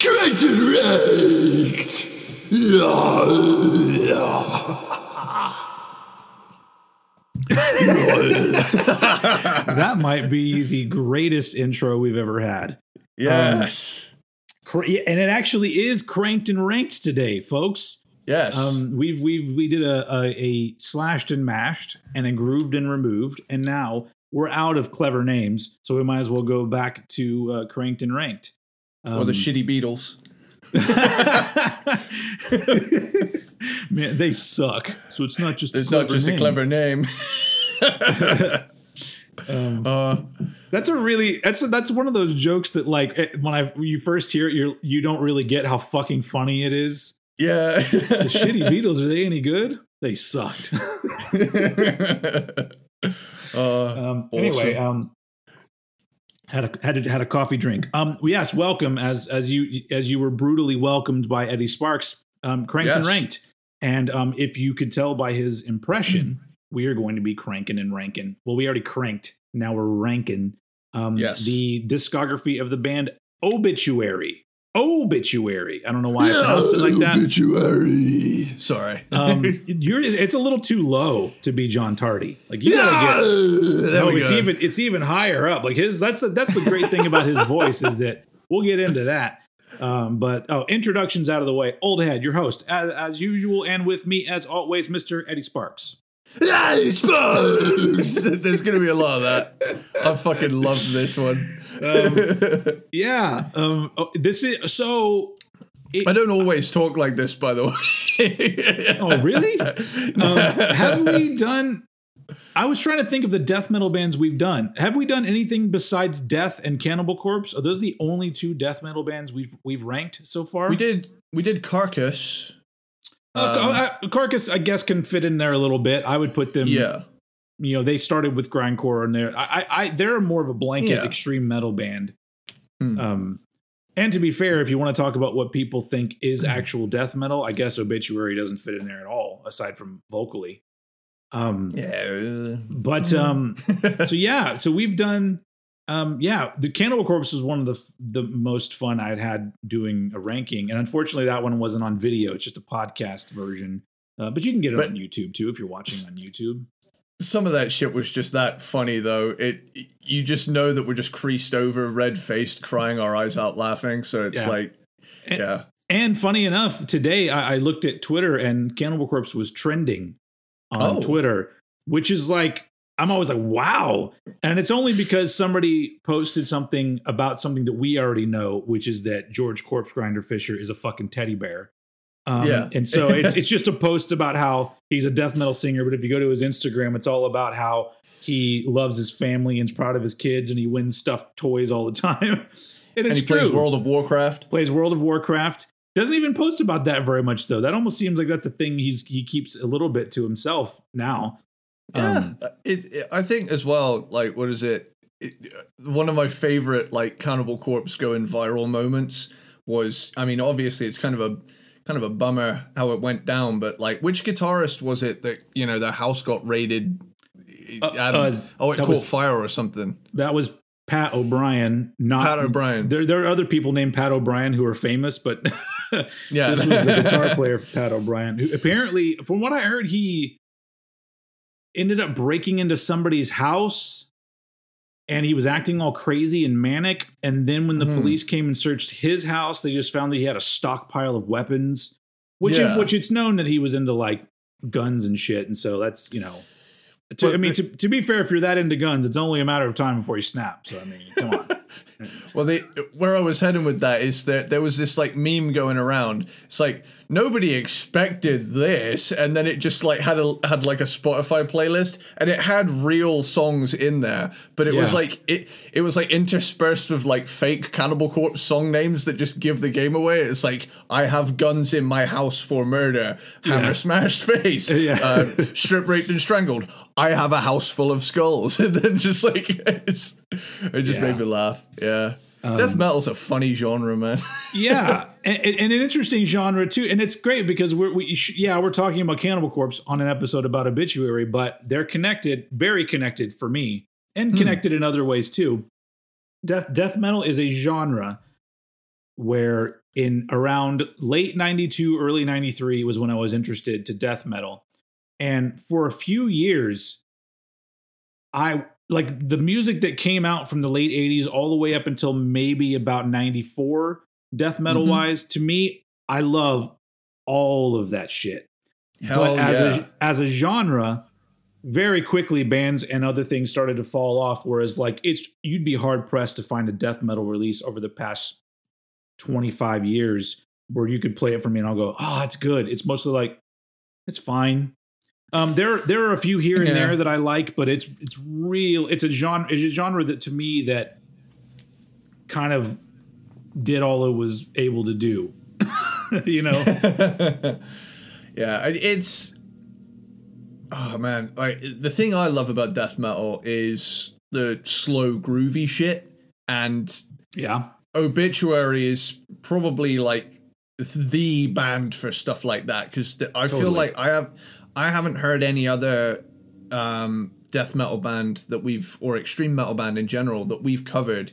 Correct and that might be the greatest intro we've ever had. Yes. Cra- yeah, And it actually is cranked and ranked today, folks. yes. Um, we've we've we did a, a a slashed and mashed and a grooved and removed, and now we're out of clever names, so we might as well go back to uh, cranked and ranked. or Um, the shitty Beatles. Man, they suck. So it's not just It's not just name. a clever name. Um, uh, That's a really that's that's one of those jokes that like eh, when I when you first hear it, you you don't really get how fucking funny it is. yeah. The shitty Beatles are they any good? They sucked. uh, Um, Anyway, um, had a had a, had a coffee drink. Um, yes, welcome as as you as you were brutally welcomed by Eddie Sparks. Um, cranked and Yes. ranked, and um, if you could tell by his impression, we are going to be cranking and ranking. Well, we already cranked. Now we're ranking. Um, Yes. the discography of the band Obituary. Obituary. I don't know why I pronounced it like that. Obituary. sorry. Um, you're, it's a little too low to be John Tardy. Like you gotta Yeah. get There no, it's go. even it's even higher up. Like his that's the, that's the great thing about his voice is that we'll get into that. Um, but oh, introductions out of the way. Old head, your host, as, as usual, and with me as always, Mr. Eddie Sparks. Hey, There's gonna be a lot of that. I fucking love this one. Yeah. Um. oh, this is so. I don't always talk like this, by the way. Oh, really? um, have we done? I was trying to think of the death metal bands we've done. Have we done anything besides Death and Cannibal Corpse? Are those the only two death metal bands we've we've ranked so far? we did. We did Carcass. Uh, Um, uh, Carcass, I guess, can fit in there a little bit. I would put them. yeah. You know, they started with grindcore, and they're I, I, they're more of a blanket Yeah. extreme metal band. Hmm. Um, and to be fair, if you want to talk about what people think is actual death metal, I guess Obituary doesn't fit in there at all, aside from vocally. Um, Yeah. but um, so yeah, so we've done. Um, yeah, the Cannibal Corpse was one of the f- the most fun I'd had doing a ranking, and unfortunately, that one wasn't on video. It's just a podcast version, uh, but you can get it But- on YouTube too if you're watching on YouTube. Some of that shit was just that funny though. It you just know that we're just creased over, red faced, crying our eyes out laughing. So it's Yeah. like And- yeah. And funny enough, today I, I looked at Twitter and Cannibal Corpse was trending on Oh. Twitter, which is like I'm always like, wow. And it's only because somebody posted something about something that we already know, which is that George Corpse Grinder Fisher is a fucking teddy bear. Um, Yeah. And so it's, it's just a post about how he's a death metal singer. But if you go to his Instagram, it's all about how he loves his family and is proud of his kids and he wins stuffed toys all the time. And And he plays World of Warcraft. plays World of Warcraft. Doesn't even post about that very much though. That almost seems like that's a thing he's he keeps a little bit to himself now. Yeah, Um, it, it- I think as well. Like, what is it? it? One of my favorite like Cannibal Corpse going viral moments was. I mean, obviously, it's kind of a kind of a bummer how it went down. But like, which guitarist was it that you know their house got raided? Uh, I uh, oh, it caught was- fire or something. That was Pat O'Brien, not Pat O'Brien. There, there are other people named Pat O'Brien who are famous, but Yeah. this was the guitar player Pat O'Brien, who apparently, from what I heard, he ended up breaking into somebody's house and he was acting all crazy and manic. And then when the Hmm. police came and searched his house, they just found that he had a stockpile of weapons, which Yeah. which it's known that he was into like guns and shit. And so that's you know. To, I mean, to, to be fair, if you're that into guns, it's only a matter of time before you snap. So I mean, come on. Well, they, where I was heading with that is that there was this like meme going around. It's like nobody expected this, and then it just like had a had like a Spotify playlist, and it had real songs in there, but it was like it it was like interspersed with like fake Cannibal Corpse song names that just give the game away. It's like I have guns in my house for murder, hammer Yeah. smashed face, Yeah. uh, strip raped and strangled. I have a house full of skulls, and then just like it's, it just Yeah. made me laugh. Yeah, um, death metal's a funny genre, man. yeah, and, and an interesting genre too. And it's great because we're we yeah we're talking about Cannibal Corpse on an episode about obituary, but they're connected, very connected for me, and hmm. connected in other ways too. Death death metal is a genre where in around late 92 early 93 was when i was interested to death metal and for a few years i like the music that came out from the late 80s all the way up until maybe about 94 death metal Mhm. wise to me i love all of that shit Hell but as yeah. a as a genre very quickly bands and other things started to fall off whereas like it's you'd be hard pressed to find a death metal release over the past 25 years where you could play it for me and I'll go oh it's good it's mostly like it's fine um there there are a few here and Yeah. there that I like but it's it's real it's a genre it's a genre that to me that kind of did all it was able to do. You know? Yeah, it's oh man, like the thing I love about death metal is the slow groovy shit and yeah. Obituary is probably like the band for stuff like that because I feel like I have I haven't heard any other um, death metal band that we've or extreme metal band in general that we've covered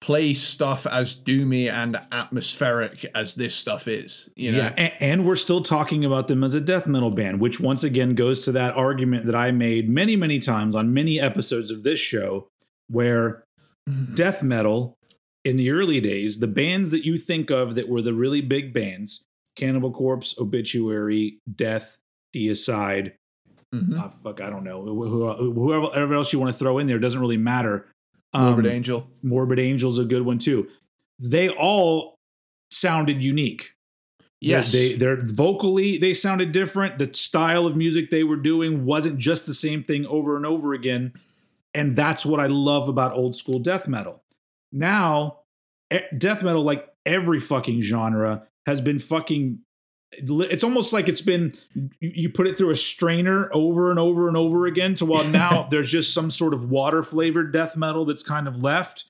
play stuff as doomy and atmospheric as this stuff is. You know, Yeah, and, and we're still talking about them as a death metal band, which once again goes to that argument that I made many, many times on many episodes of this show, where death metal in the early days, the bands that you think of that were the really big bands, Cannibal Corpse, Obituary, Death, Deicide, Mhm. ah, fuck, I don't know, wh- wh- whoever, whoever else you want to throw in there doesn't really matter. Um, Morbid Angel. Morbid Angel's a good one too. They all sounded unique. Yes, They they're vocally they sounded different. The style of music they were doing wasn't just the same thing over and over again. And that's what I love about old school death metal. Now, death metal like every fucking genre has been fucking it's almost like it's been you- put it through a strainer over and over and over again to while now there's just some sort of water flavored death metal that's kind of left.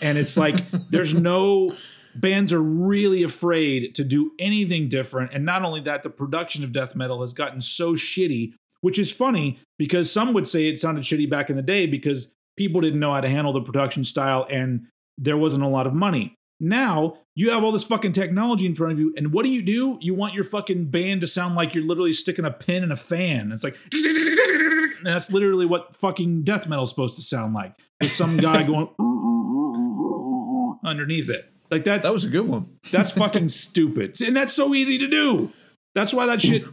And it's like there's no bands are really afraid to do anything different. And not only that the production of death metal has gotten so shitty which is funny because some would say it sounded shitty back in the day because people didn't know how to handle the production style and there wasn't a lot of money. Now you have all this fucking technology in front of you and what do you do you want your fucking band to sound like you're literally sticking a pin in a fan it's like that's literally what fucking death metal is supposed to sound like with some guy going underneath it like that's that was a good one. that's fucking stupid. And that's so easy to do. That's why that shit.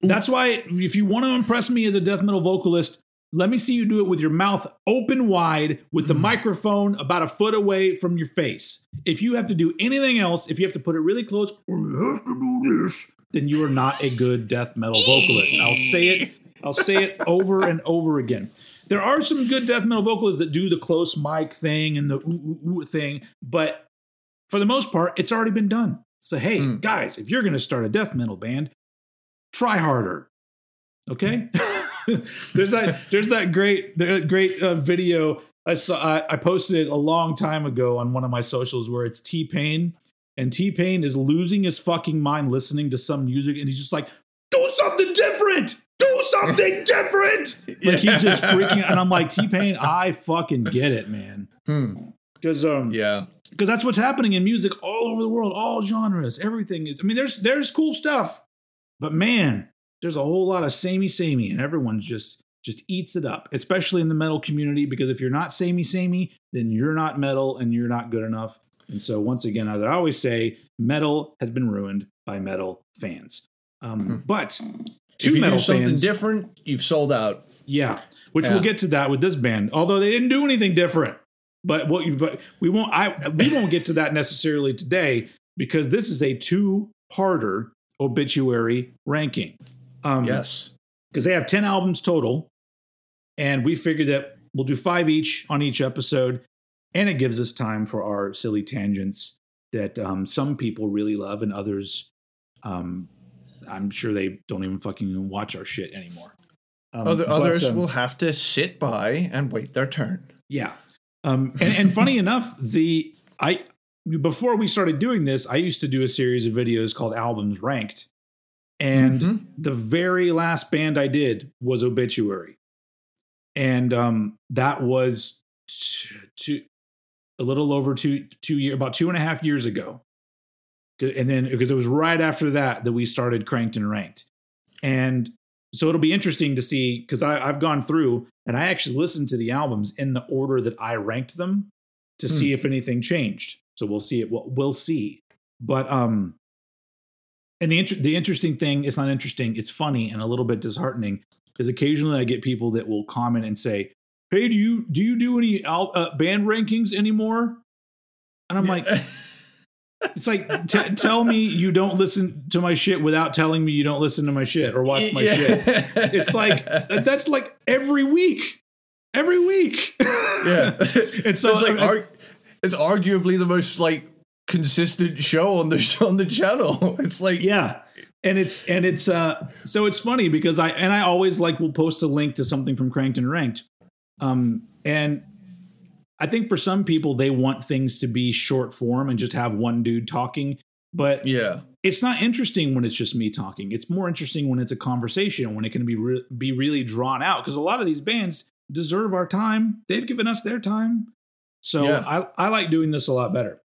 That's why if you want to impress me as a death metal vocalist, let me see you do it with your mouth open wide with the microphone about a foot away from your face. If you have to do anything else, if you have to put it really close, or you have to do this, then you are not a good death metal vocalist. I'll say it. I'll say it over and over again. There are some good death metal vocalists that do the close mic thing and the ooh, ooh, ooh thing, but for the most part, it's already been done. So, hey, Hmm. guys, if you're going to start a death metal band, try harder. Okay? there's that there's that great great uh, video I saw I, I posted it a long time ago on one of my socials where it's T-Pain and T-Pain is losing his fucking mind listening to some music and he's just like do something different. Do something different. Like he's just freaking out. and I'm like T-Pain, I fucking get it, man. Hmm. Cuz um Yeah. because that's what's happening in music all over the world, all genres, everything is. I mean, there's there's cool stuff, but man, there's a whole lot of samey samey, and everyone's just just eats it up, especially in the metal community. Because if you're not samey samey, then you're not metal and you're not good enough. And so once again, as I always say, metal has been ruined by metal fans. Um, but two if you metal do something fans, different, you've sold out. yeah, which Yeah. we'll get to that with this band. Although they didn't do anything different. But what you but we won't I we won't get to that necessarily today because this is a two-parter obituary ranking. Um Yes. because they have 10 albums total and we figured that we'll do five each on each episode and it gives us time for our silly tangents that um, some people really love and others um, i'm sure they don't even fucking watch our shit anymore um, Other, others um, will have to sit by and wait their turn. yeah. Um, and, and funny enough, the I before we started doing this, I used to do a series of videos called Albums Ranked. And Mhm. the very last band I did was Obituary. And um, that was two, a little over two two year about two and a half years ago. And then because it was right after that that we started Cranked and Ranked. And so it'll be interesting to see because I've gone through and I actually listened to the albums in the order that I ranked them to Hmm. see if anything changed. So we'll see it. We'll, we'll see. But um, and the inter- the interesting thing, it's not interesting. It's funny and a little bit disheartening because occasionally I get people that will comment and say, "Hey, do you do you do any al- uh, band rankings anymore?" And I'm like, it's like t- tell me you don't listen to my shit without telling me you don't listen to my shit or watch my shit. It's like that's like every week, every week. yeah. And so it's like I- ar- it's arguably the most like consistent show on the on the channel. It's like yeah and it's and it's uh so it's funny because i and i always like will post a link to something from cranked and ranked um and i think for some people they want things to be short form and just have one dude talking but yeah. it's not interesting when it's just me talking it's more interesting when it's a conversation when it can be re- be really drawn out because a lot of these bands deserve our time they've given us their time so Yeah. I, I like doing this a lot better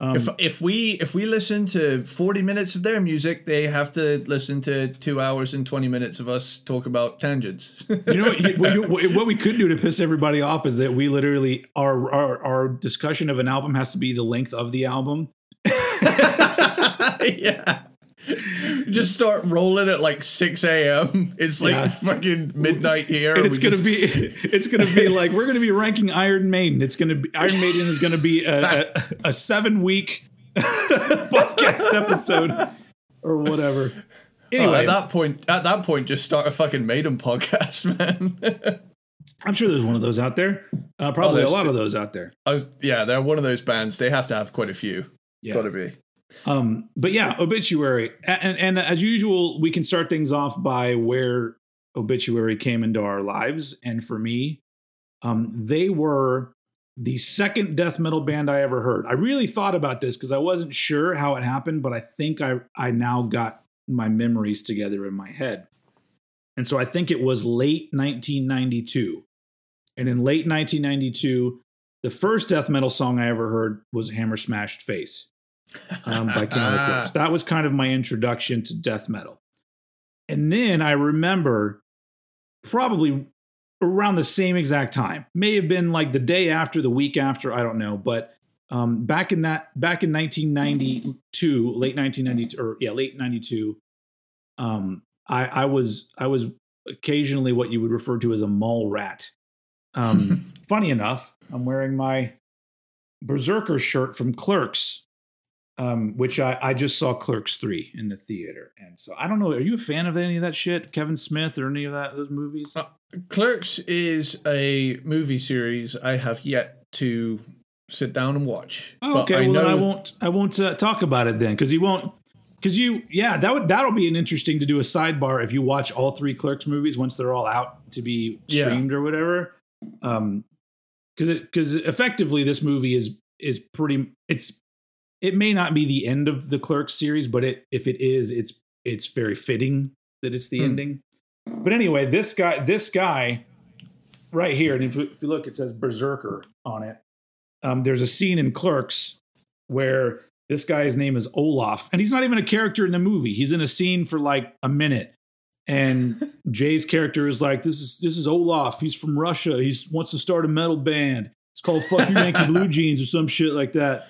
um, If if we if we listen to 40 minutes of their music, they have to listen to 2 hours and 20 minutes of us talk about tangents. You know what, what we could do to piss everybody off is that we literally our, our our discussion of an album has to be the length of the album. yeah. Just start rolling at like 6 a.m. It's like Yeah. fucking midnight here. And it's gonna just- be it's gonna be like we're gonna be ranking Iron Maiden. It's gonna be Iron Maiden is gonna be a, a, a seven week podcast episode or whatever. Oh, Anyway, at that point, at that point, just start a fucking Maiden podcast, man. I'm sure there's one of those out there. Uh, probably a lot of those out there. Was, yeah, they're one of those bands. They have to have quite a few. Yeah. Gotta be. Um, but yeah, obituary, and, and as usual, we can start things off by where obituary came into our lives. And for me, um, they were the second death metal band I ever heard. I really thought about this because I wasn't sure how it happened, but I think I I now got my memories together in my head. And so I think it was late 1992. And in late 1992, the first death metal song I ever heard was Hammer Smashed Face um, by Corpse. That was kind of my introduction to death metal. And then I remember probably around the same exact time, may have been like the day after, the week after, I don't know, but um, back in that back in 1992, late 1992, or yeah, late 92, um, I, I was I was occasionally what you would refer to as a mall rat. Um, funny enough, I'm wearing my Berserker shirt from Clerks, um, which I, I just saw Clerks 3 in the theater. And so I don't know, are you a fan of any of that shit? Kevin Smith or any of that those movies? Uh, Clerks is a movie series I have yet to sit down and watch. Oh, But okay, I well then know I won't I won't uh, talk about it then because you won't because you yeah that would that'll be an interesting to do a sidebar if you watch all three Clerks movies once they're all out to be Yeah. streamed or whatever. Um, because it because effectively this movie is is pretty it's it may not be the end of the Clerks series, but it if it is, it's it's very fitting that it's the Hmm. ending. But anyway, this guy this guy right here, and if, you- if you look, it says Berserker on it. Um, there's a scene in Clerks where this guy's name is Olaf, and he's not even a character in the movie. He's in a scene for like a minute, and Jay's character is like, "This is this is Olaf. He's from Russia. He wants to start a metal band. It's called Fuck You Yankee Blue Jeans or some shit like that."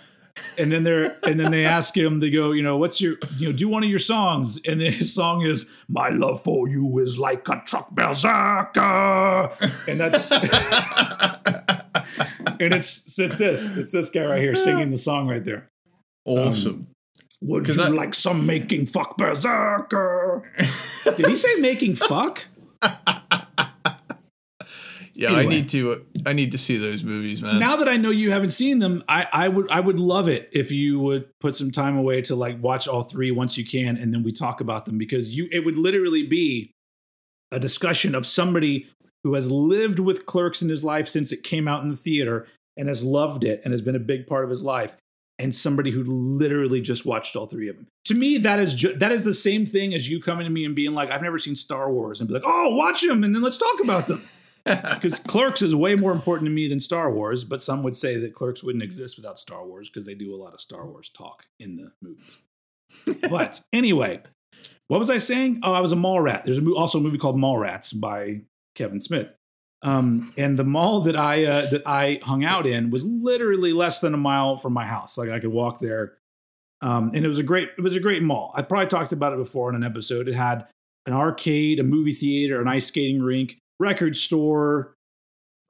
And then they're and then they ask him. They go, "You know, what's your you know do one of your songs?" And then his song is "My love for you is like a truck berserker," and that's and it's it's this it's this guy right here singing the song right there. Awesome. Um, would 'Cause you that- like some making fuck berserker? Did he say making fuck? yeah, I need to. I need to see those movies, man. now that I know you haven't seen them, I, I would I would love it if you would put some time away to like watch all three once you can, and then we talk about them because you it would literally be a discussion of somebody who has lived with Clerks in his life since it came out in the theater and has loved it and has been a big part of his life, and somebody who literally just watched all three of them. To me, that is ju- that is the same thing as you coming to me and being like, "I've never seen Star Wars," and be like, "Oh, watch them," and then let's talk about them because Clerks is way more important to me than Star Wars. But some would say that Clerks wouldn't exist without Star Wars because they do a lot of Star Wars talk in the movies. but anyway, what was I saying? Oh, I was a mall rat. There's a also a movie called Mallrats by Kevin Smith. Um, and the mall that I uh, that I hung out in was literally less than a mile from my house. Like I could walk there. Um, and it was a great it was a great mall. I probably talked about it before in an episode. It had an arcade, a movie theater, an ice skating rink, record store,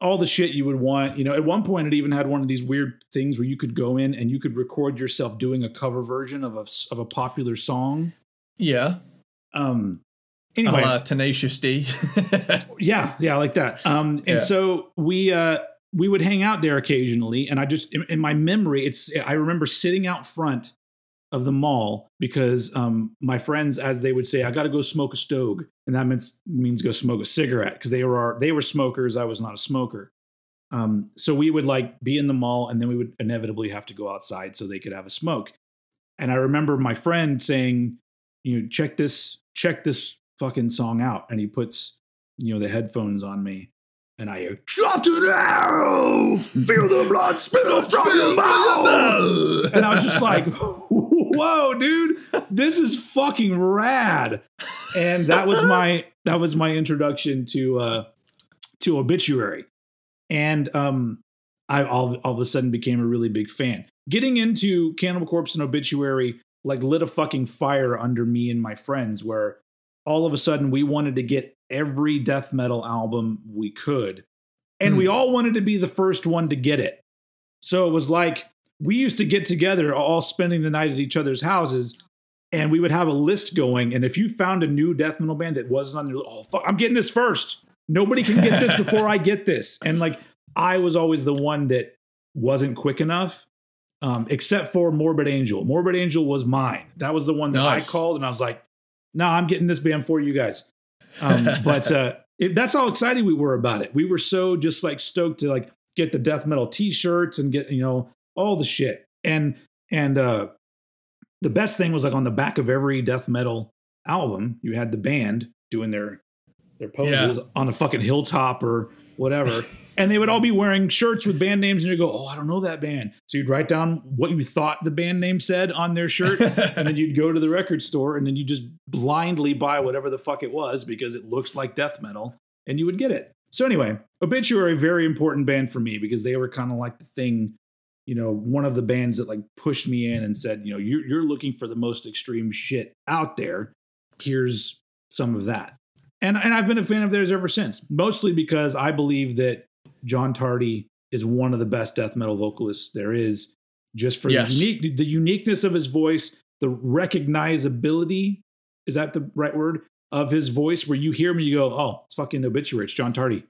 all the shit you would want. You know, at one point it even had one of these weird things where you could go in and you could record yourself doing a cover version of a of a popular song. yeah. Um anyway, la Tenacious D. yeah, yeah, like that. Um, and Yeah. so we uh we would hang out there occasionally, and I just in, in my memory, it's I remember sitting out front of the mall because um my friends, as they would say, I got to go smoke a stogue, and that means means go smoke a cigarette because they were they were smokers, I was not a smoker. Um, so we would like be in the mall, and then we would inevitably have to go outside so they could have a smoke. And I remember my friend saying, you know, check this, check this fucking song out, and he puts you know, the headphones on me, and I hear, Drop to the arrow. Feel the blood spill from your mouth. and I was just like, whoa, dude, this is fucking rad. And that was my that was my introduction to uh to obituary. And um I all, all of a sudden became a really big fan. Getting into Cannibal Corpse and obituary like lit a fucking fire under me and my friends where all of a sudden we wanted to get every death metal album we could. And we all wanted to be the first one to get it. So it was like we used to get together all spending the night at each other's houses and we would have a list going and if you found a new death metal band that wasn't on your oh fuck i'm getting this first. Nobody can get this before i get this. And like i was always the one that wasn't quick enough um, except for morbid angel. Morbid angel was mine. That was the one that Nice. i called and i was like no i'm getting this band for you guys. Um, but uh, it, that's how excited we were about it. We were so just like stoked to like get the death metal t-shirts and get you know all the shit. And and uh the best thing was like on the back of every death metal album you had the band doing their their poses on a fucking hilltop or whatever. And they would all be wearing shirts with band names and you go oh i don't know that band. So you'd write down what you thought the band name said on their shirt and then you'd go to the record store and then you just blindly buy whatever the fuck it was because it looked like death metal and you would get it. So anyway obituary very important band for me because they were kind of like the thing you know one of the bands that like pushed me in and said you know you're, you're looking for the most extreme shit out there. Here's some of that. And and i've been a fan of theirs ever since mostly because i believe that john tardy is one of the best death metal vocalists there is just for Yes. the unique the uniqueness of his voice the recognizability is that the right word of his voice where you hear him and you go oh it's fucking obituary. It's john tardy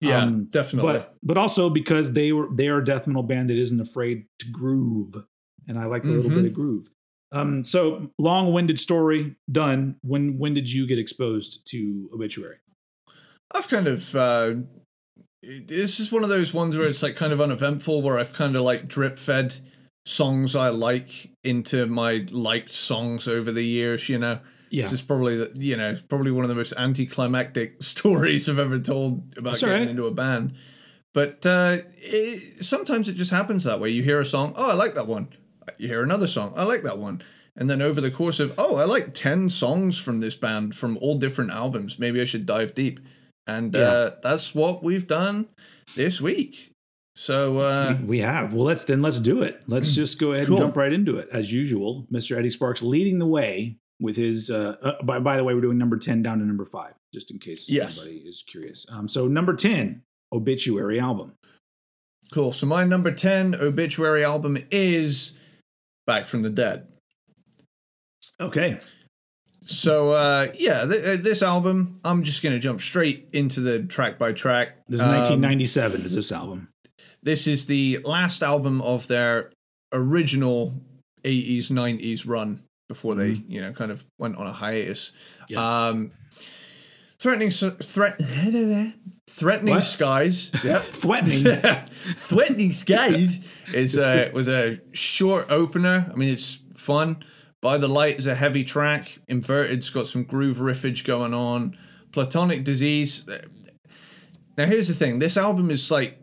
yeah, Um, definitely. but but also because they were they are a death metal band that isn't afraid to groove, and I like a little Mhm. bit of groove. Um, so long winded story done. When when did you get exposed to obituary? I've kind of uh this is one of those ones where it's like kind of uneventful where I've kind of like drip fed songs I like into my liked songs over the years, you know. Yeah, This is probably the, you know, probably one of the most anticlimactic stories I've ever told about That's getting alright. into a band. But uh, it, sometimes it just happens that way. You hear a song, oh, I like that one. You hear another song, I like that one. And then over the course of, oh, I like 10 songs from this band from all different albums. Maybe I should dive deep. And uh, that's what we've done this week. So, uh, we, we have. Well, let's then let's do it. Let's just go ahead Cool. and jump right into it as usual. Mr. Eddie Sparks leading the way with his. Uh, uh, by by the way, we're doing number ten down to number five, just in case Yes. anybody is curious. Um, so number ten, obituary album. Cool. So my number 10 obituary album is Back from the Dead. Okay. So uh, yeah, th- uh, this album, I'm just gonna jump straight into the track by track. This is Um, 1997. Is this album? This is the last album of their original 80s 90s run before they Mm-hmm. you know kind of went on a hiatus. Yeah. Um, threatening threat threatening What? skies. Yep. Threatening. Threatening Skies is a, was a short opener. I mean, it's fun. By the Light is a heavy track. Inverted's got some groove riffage going on. Platonic Disease. Now, here's the thing this album is like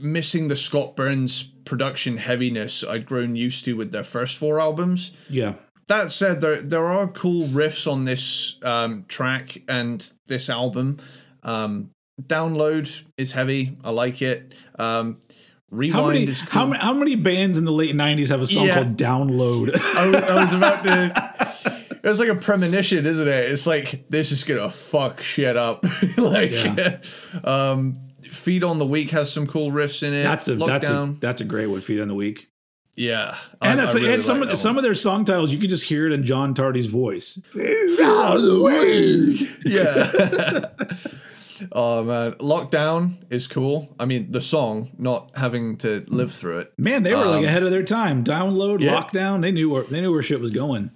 missing the Scott Burns production heaviness I'd grown used to with their first four albums yeah. That said, there there are cool riffs on this um, track and this album. Um, download is heavy. I like it. Um, rewind How many, is cool. how, how many bands in the late 90s have a song Yeah. called Download? I, was- I was about to. It was like a premonition, isn't it? It's like this is gonna fuck shit up. like, Yeah. um, Feed on the Weak has some cool riffs in it. that's a that's a that's a great one. Feed on the weak. Yeah. And I- that's I really and some like of that some one. of their song titles you can just hear it in John Tardy's voice. Yeah. oh man, Lockdown is cool. I mean, the song, not having to live through it. Man, they were like Um, ahead of their time. Download, yeah. lockdown. They knew where they knew where shit was going.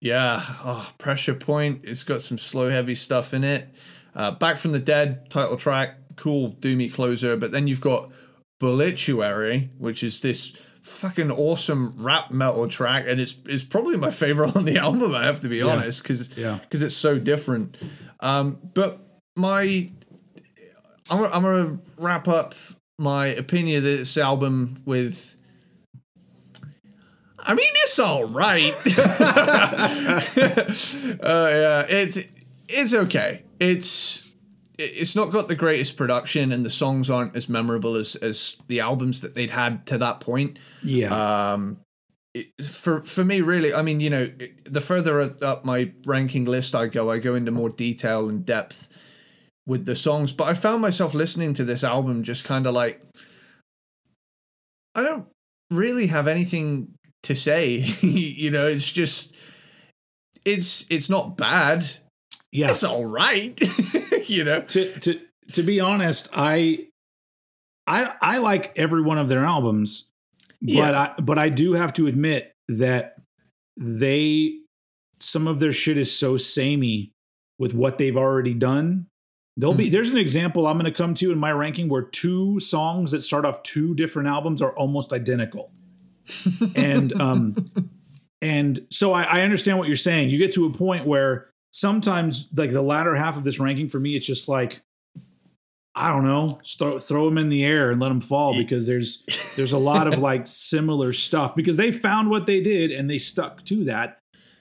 Yeah. Oh, Pressure Point. It's got some slow, heavy stuff in it. Uh, Back from the Dead title track, cool, doomy closer. But then you've got Bullituary, which is this fucking awesome rap metal track, and it's it's probably my favorite on the album. I have to be honest, because Yeah. it's so different. Um, but my, I'm gonna, I'm gonna wrap up my opinion of this album with. I mean, it's all right. uh, yeah, it's it's okay. It's it's not got the greatest production, and the songs aren't as memorable as as the albums that they'd had to that point. Yeah. Um, it, for for me, really, I mean, you know, the further up my ranking list I go, I go into more detail and depth with the songs. But I found myself listening to this album just kind of like, I don't really have anything to say. you know, it's just, it's it's not bad. Yeah. It's all right. you know. to to to be honest, I I I like every one of their albums, but Yeah. I but I do have to admit that they some of their shit is so samey with what they've already done. There'll Hmm. be there's an example I'm going to come to in my ranking where two songs that start off two different albums are almost identical. and um and so I, I understand what you're saying. You get to a point where sometimes like the latter half of this ranking for me, it's just like I don't know, throw, throw them in the air and let them fall because there's there's a lot of like similar stuff because they found what they did and they stuck to that.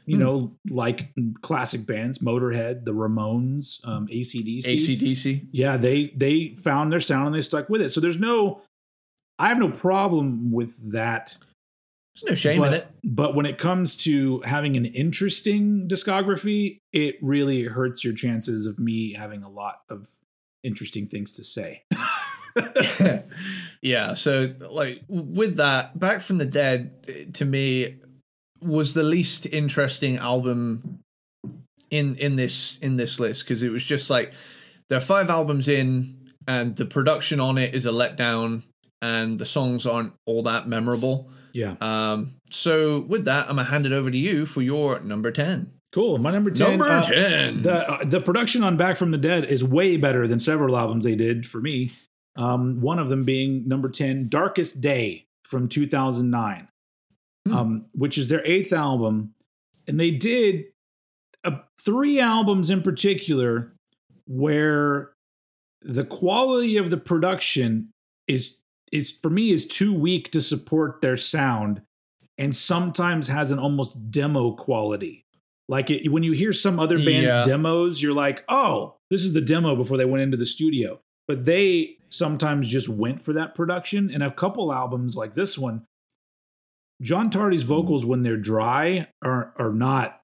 You Hmm. know, like classic bands, Motorhead, the Ramones, um, ACDC. ACDC. Yeah, they they found their sound and they stuck with it. So there's no, I have no problem with that. There's no shame but, in it. But when it comes to having an interesting discography, it really hurts your chances of me having a lot of interesting things to say. yeah so like with that back from the dead eh, to me was the least interesting album in in this in this list because it was just like there are five albums in and the production on it is a letdown and the songs aren't all that memorable yeah. um so with that i'm gonna hand it over to you for your number 10 Cool. My number 10. number uh, 10 The, uh, the production on Back from the Dead is way better than several albums they did for me. Um, one of them being number 10, Darkest Day from 2009, Hmm. um, which is their eighth album. And they did uh, three albums in particular where the quality of the production is is for me is too weak to support their sound and sometimes has an almost demo quality like it, when you hear some other band's Yeah. demos you're like oh this is the demo before they went into the studio but they sometimes just went for that production and a couple albums like this one john tardy's vocals when they're dry are are not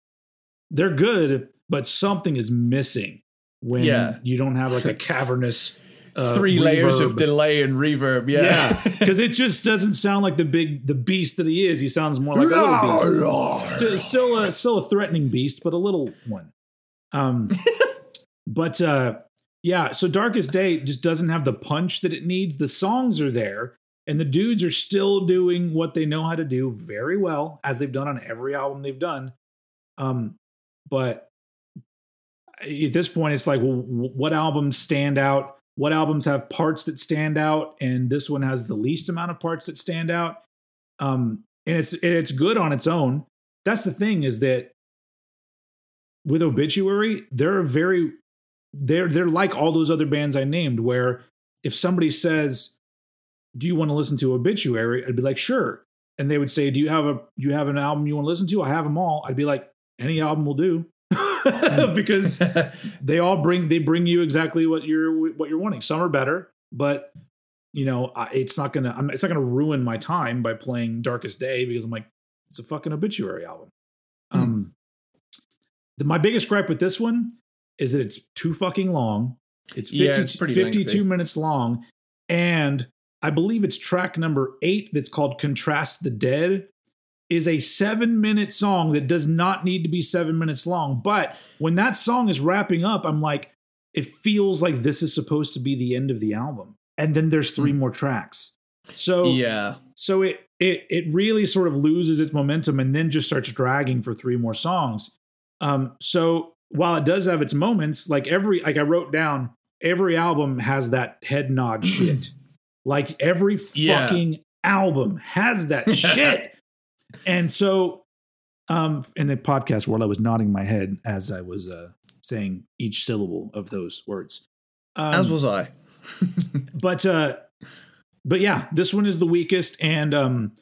they're good but something is missing when Yeah. you don't have like a cavernous uh, Three layers of delay and reverb. Yeah. Yeah, because it just doesn't sound like the big the beast that he is. He sounds more like a little beast. Still, still a still a threatening beast, but a little one. Um, but uh, yeah. So Darkest Day just doesn't have the punch that it needs. The songs are there, and the dudes are still doing what they know how to do very well, as they've done on every album they've done. Um, but at this point, it's like, well, what albums stand out? What albums have parts that stand out? And this one has the least amount of parts that stand out. Um, and it's and it's good on its own. That's the thing is that with Obituary, they're very they're they're like all those other bands I named, where if somebody says, "Do you want to listen to Obituary?" I'd be like, "Sure," and they would say, "Do you have a do you have an album you want to listen to?" I have them all. I'd be like, "Any album will do," because they all bring they bring you exactly what you're what you're wanting. Some are better, but you know it's not gonna I'm, it's not gonna ruin my time by playing Darkest Day because I'm like it's a fucking Obituary album. Hmm. Um, the, my biggest gripe with this one is that it's too fucking long. It's 50, Yeah, it's 52 lengthy. minutes long, and I believe it's track number eight that's called "Contrast the Dead." Is a seven minute song that does not need to be seven minutes long. But when that song is wrapping up, I'm like, it feels like this is supposed to be the end of the album. And then there's three more tracks. So yeah. so it it it really sort of loses its momentum and then just starts dragging for three more songs. Um, so while it does have its moments, like every like I wrote down, every album has that head nod shit. Like every Yeah. fucking album has that shit. And so um in the podcast world, I was nodding my head as I was uh saying each syllable of those words. Um, As was I. but uh but yeah this one is the weakest. And um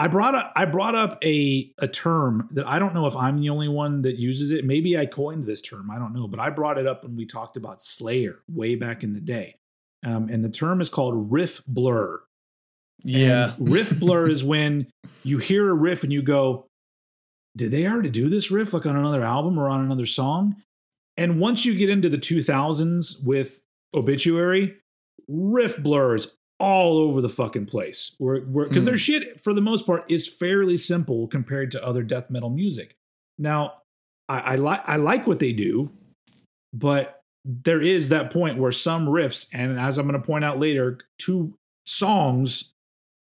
i brought up i brought up a a term that i don't know if i'm the only one that uses it. Maybe i coined this term. I don't know. But i brought it up when we talked about slayer way back in the day. Um, and the term is called riff blur Yeah. and riff blur is when you hear a riff and you go, did they already do this riff like on another album or on another song? And once you get into the 2000s with Obituary, riff blurs all over the fucking place. Because Hmm. their shit, for the most part, is fairly simple compared to other death metal music. Now, I, I, li- I like what they do, but there is that point where some riffs, and as I'm going to point out later, two songs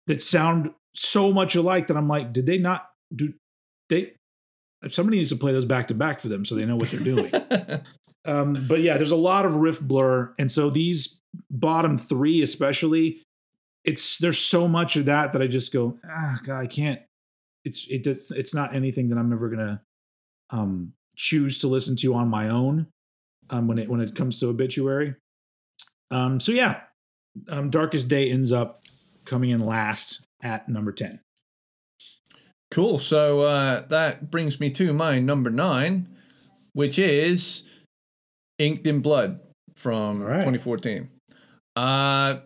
that sound so much alike that I'm like, did they not do they? Somebody needs to play those back to back for them so they know what they're doing. um, but yeah, there's a lot of riff blur, and so these bottom three, especially, it's there's so much of that that I just go, ah, God, I can't. It's it does, it's not anything that I'm ever gonna um, choose to listen to on my own um, when it when it comes to obituary. Um, so yeah, um, Darkest Day ends up coming in last at number ten. Cool. So uh, that brings me to my number nine, which is Inked in Blood from right. 2014. Uh,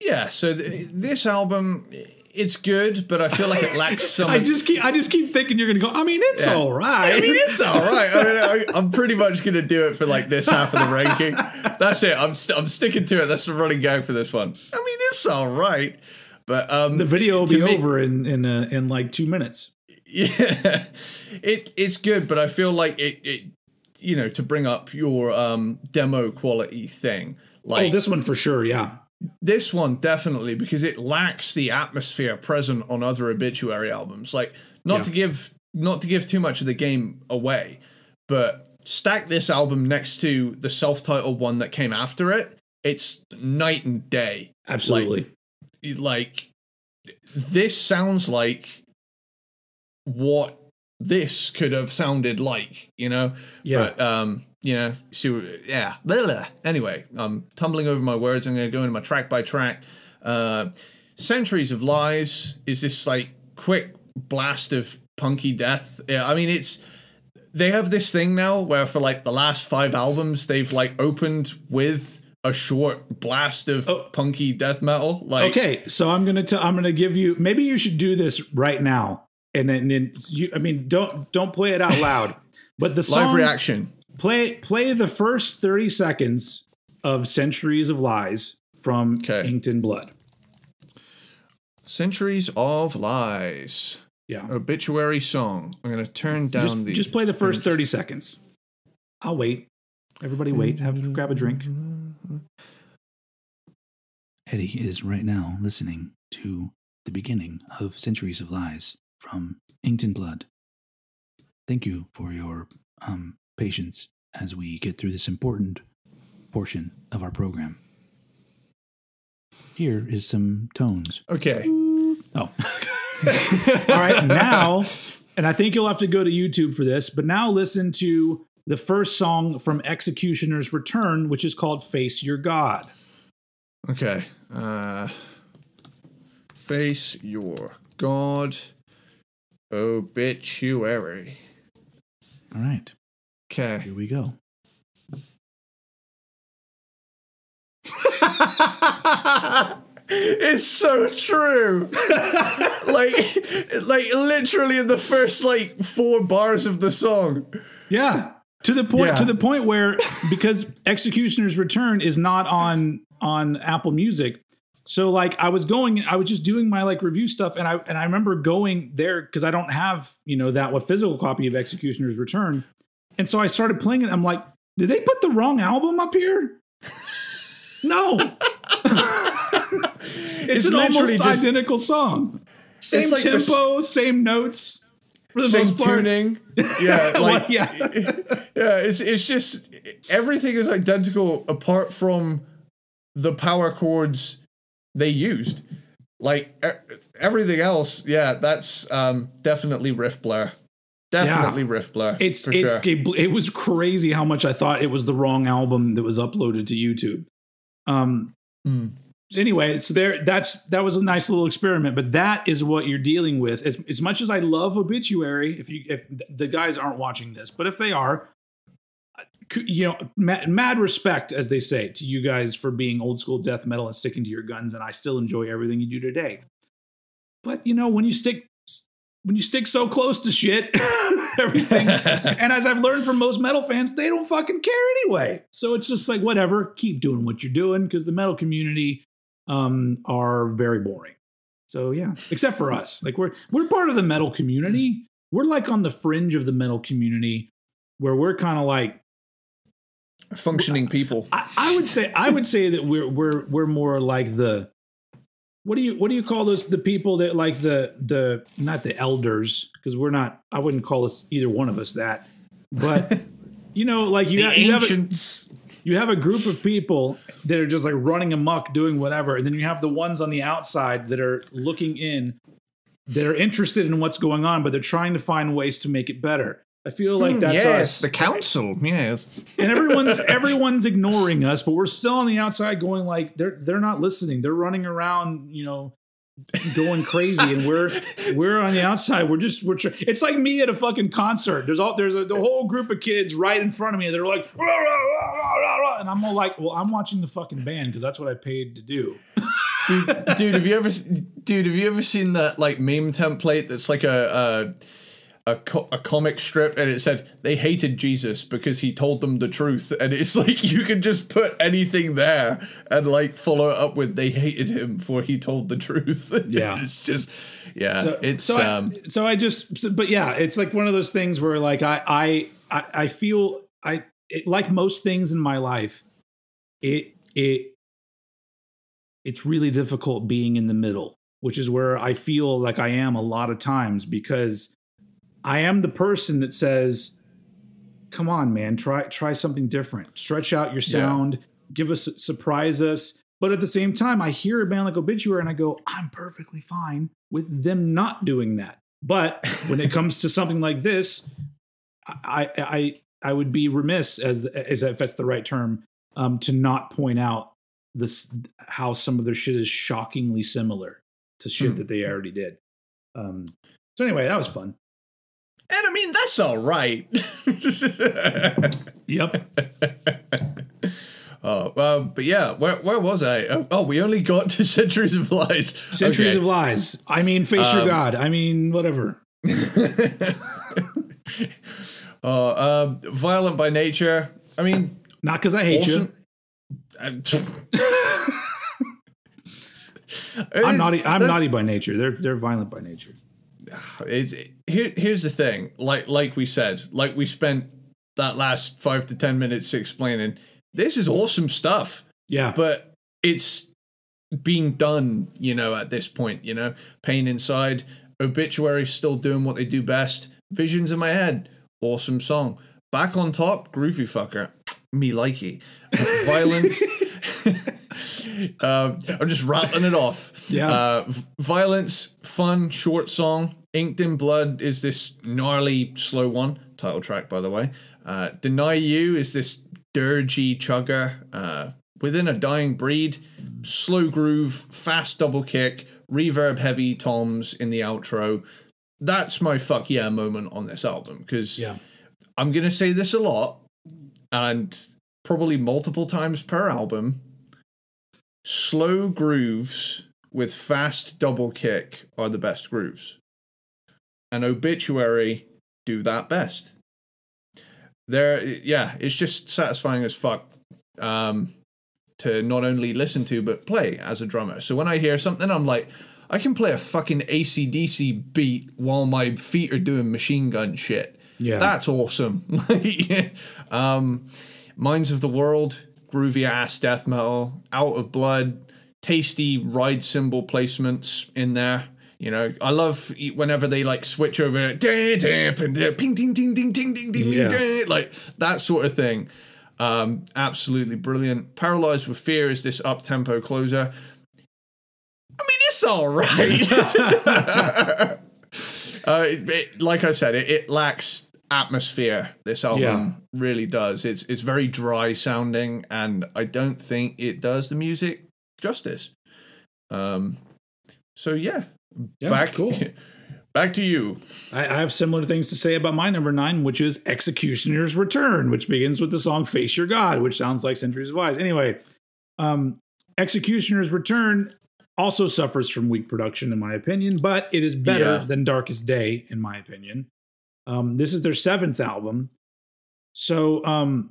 yeah. So th- this album, it's good, but I feel like it lacks some. I just keep I just keep thinking you're gonna go. I mean, it's Yeah. all right. I mean, it's all right. I mean, I, I'm pretty much going to do it for like this half of the ranking. That's it. I'm st- I'm sticking to it. That's the running gag for this one. I mean, it's all right, but um, the video will be me- over in in uh, in like two minutes. Yeah, it it's good, but I feel like it it you know to bring up your um demo quality thing. Like oh, this one for sure. Yeah. this one definitely because it lacks the atmosphere present on other obituary albums like not Yeah. to give not to give too much of the game away but stack this album next to the self-titled one that came after it it's night and day Absolutely. like this sounds like what this could have sounded like you know yeah. but um, you know, so yeah. Anyway, I'm tumbling over my words. I'm going to go into my track by track. Uh, Centuries of Lies is this like quick blast of punky death. Yeah, I mean, it's they have this thing now where for like the last five albums they've like opened with a short blast of Oh. punky death metal. Like, okay, so I'm gonna tell. I'm gonna give you. Maybe you should do this right now. And then, then you, I mean, don't don't play it out loud. But the song live reaction. play play the first 30 seconds of Centuries of Lies from Okay. Inked in Blood. Centuries of Lies. Yeah. Obituary song. I'm going to turn down Just, the. just play the first 30 seconds. I'll wait. Everybody wait. Have grab a drink. Eddie is right now listening to the beginning of Centuries of Lies from Inked in Blood. Thank you for your um, patience as we get through this important portion of our program. Here is some tones. Okay. Oh. All right, now, and I think you'll have to go to YouTube for this, but now listen to the first song from Executioner's Return, which is called Face Your God. Okay. Uh, face your God. Obituary. All right, Okay. here we go. it's so true. like, like literally in the first like four bars of the song. Yeah. To the point Yeah. to the point where because Executioner's Return is not on on Apple Music. So like I was going I was just doing my like review stuff and I and I remember going there cuz I don't have, you know, that what physical copy of Executioner's Return. And so I started playing it I'm like, did they put the wrong album up here? No. it's, It's an almost just- identical song. Same like the tempo, same notes. For the Same most part. tuning. Yeah, like yeah. yeah, it's it's just everything is identical apart from the power chords they used. Like everything else, yeah, that's um definitely riff blur. Definitely riff blur. It's for it, sure. it, it was crazy how much I thought it was the wrong album that was uploaded to YouTube. Um. Mm. Anyway, so there that's that was a nice little experiment, but that is what you're dealing with. As, as much as I love Obituary, if you if the guys aren't watching this, but if they are, uh, you know, mad, mad respect, as they say, to you guys for being old school death metal and sticking to your guns, and I still enjoy everything you do today. But you know, when you stick when you stick so close to shit, everything. and as I've learned from most metal fans, they don't fucking care anyway. So it's just like whatever, keep doing what you're doing because the metal community um, are very boring. So yeah, except for us, like we're we're part of the metal community. We're like on the fringe of the metal community, where we're kind of like Functioning people. I, I would say I would say that we're we're we're more like the what do you what do you call those the people that like the the not the elders because we're not I wouldn't call us either one of us that but you know like you The have, you have a, ancients. You have a group of people that are just like running amok doing whatever and then you have the ones on the outside that are looking in that are interested in what's going on but they're trying to find ways to make it better I feel like that's Hmm, yes, us the council. Yes. and everyone's everyone's ignoring us, but we're still on the outside going like they're they're not listening. They're running around, you know, going crazy, and we're we're on the outside. We're just we're. It's like me at a fucking concert. There's all there's a the whole group of kids right in front of me. They're like, "Rah, rah, rah, rah, rah, rah," and I'm all like, well, I'm watching the fucking band because that's what I paid to do. dude, dude, have you ever, dude, have you ever seen that like meme template that's like a a a, co- a comic strip and it said they hated Jesus because he told them the truth and it's like you can just put anything there and like follow it up with they hated him for he told the truth. Yeah. it's just yeah, so, it's so um I, so I just so- but yeah it's like one of those things where like i i i, I feel i it, like most things in my life it it it's really difficult being in the middle which is where i feel like i am a lot of times because i am the person that says come on man try try something different. Stretch out your sound. Give us surprise us. But at the same time i hear a band like obituary and i go i'm perfectly fine with them not doing that. But when it comes to something like this i i i would be remiss as, as if that's the right term um, to not point out this how some of their shit is shockingly similar to shit Hmm. that they already did. Um, so anyway that was fun and I mean that's all right. yep Oh, uh, but yeah, where where was I? Oh, oh, we only got to Centuries of Lies. centuries Okay. of lies i mean face your Um, god i mean whatever Oh, um, violent by nature. I mean, not because i hate you. I'm naughty. I'm naughty by nature. They're they're violent by nature. It's here. Here's the thing. Like like we said, like we spent that last five to ten minutes explaining. This is awesome stuff, Yeah, but it's being done. You know, at this point, you know, pain inside. Obituary still doing what they do best. Visions in my head. Awesome song. Back on top. Groovy fucker. Me likey. Violence. Um, I'm just rattling it off. Yeah. Uh, violence, fun, short song. Inked in Blood is this gnarly, slow one. Title track, by the way. Uh, Deny You is this dirgy chugger. Uh, Within a Dying Breed, slow groove, fast double kick, reverb heavy toms in the outro. That's my fuck yeah moment on this album because yeah, I'm going to say this a lot and probably multiple times per album. Slow grooves with fast double kick are the best grooves. And Obituary do that best. There, yeah, it's just satisfying as fuck um, to not only listen to but play as a drummer. So when I hear something, I'm like, I can play a fucking ACDC beat while my feet are doing machine gun shit. Yeah. That's awesome. um, Minds of the World, groovy ass death metal, Out of Blood, tasty ride cymbal placements in there. You know, I love whenever they like switch over, ping, ding, ding, ding, ding, ding, ding, ding, Yeah. ding, like that sort of thing. Um, absolutely brilliant. Paralyzed with Fear is this up tempo closer. I mean, it's all right. uh, it, it- like I said, it, it lacks atmosphere. This album Yeah. really does. It's it's very dry sounding, and I don't think it does the music justice. Um, so yeah, yeah. back cool. back to you. I, I have similar things to say about my number nine, which is Executioner's Return, which begins with the song Face Your God, which sounds like Centuries of Lies. Anyway, um, Executioner's Return also suffers from weak production, in my opinion, but it is better Yeah. than Darkest Day, in my opinion. Um, this is their seventh album. So um,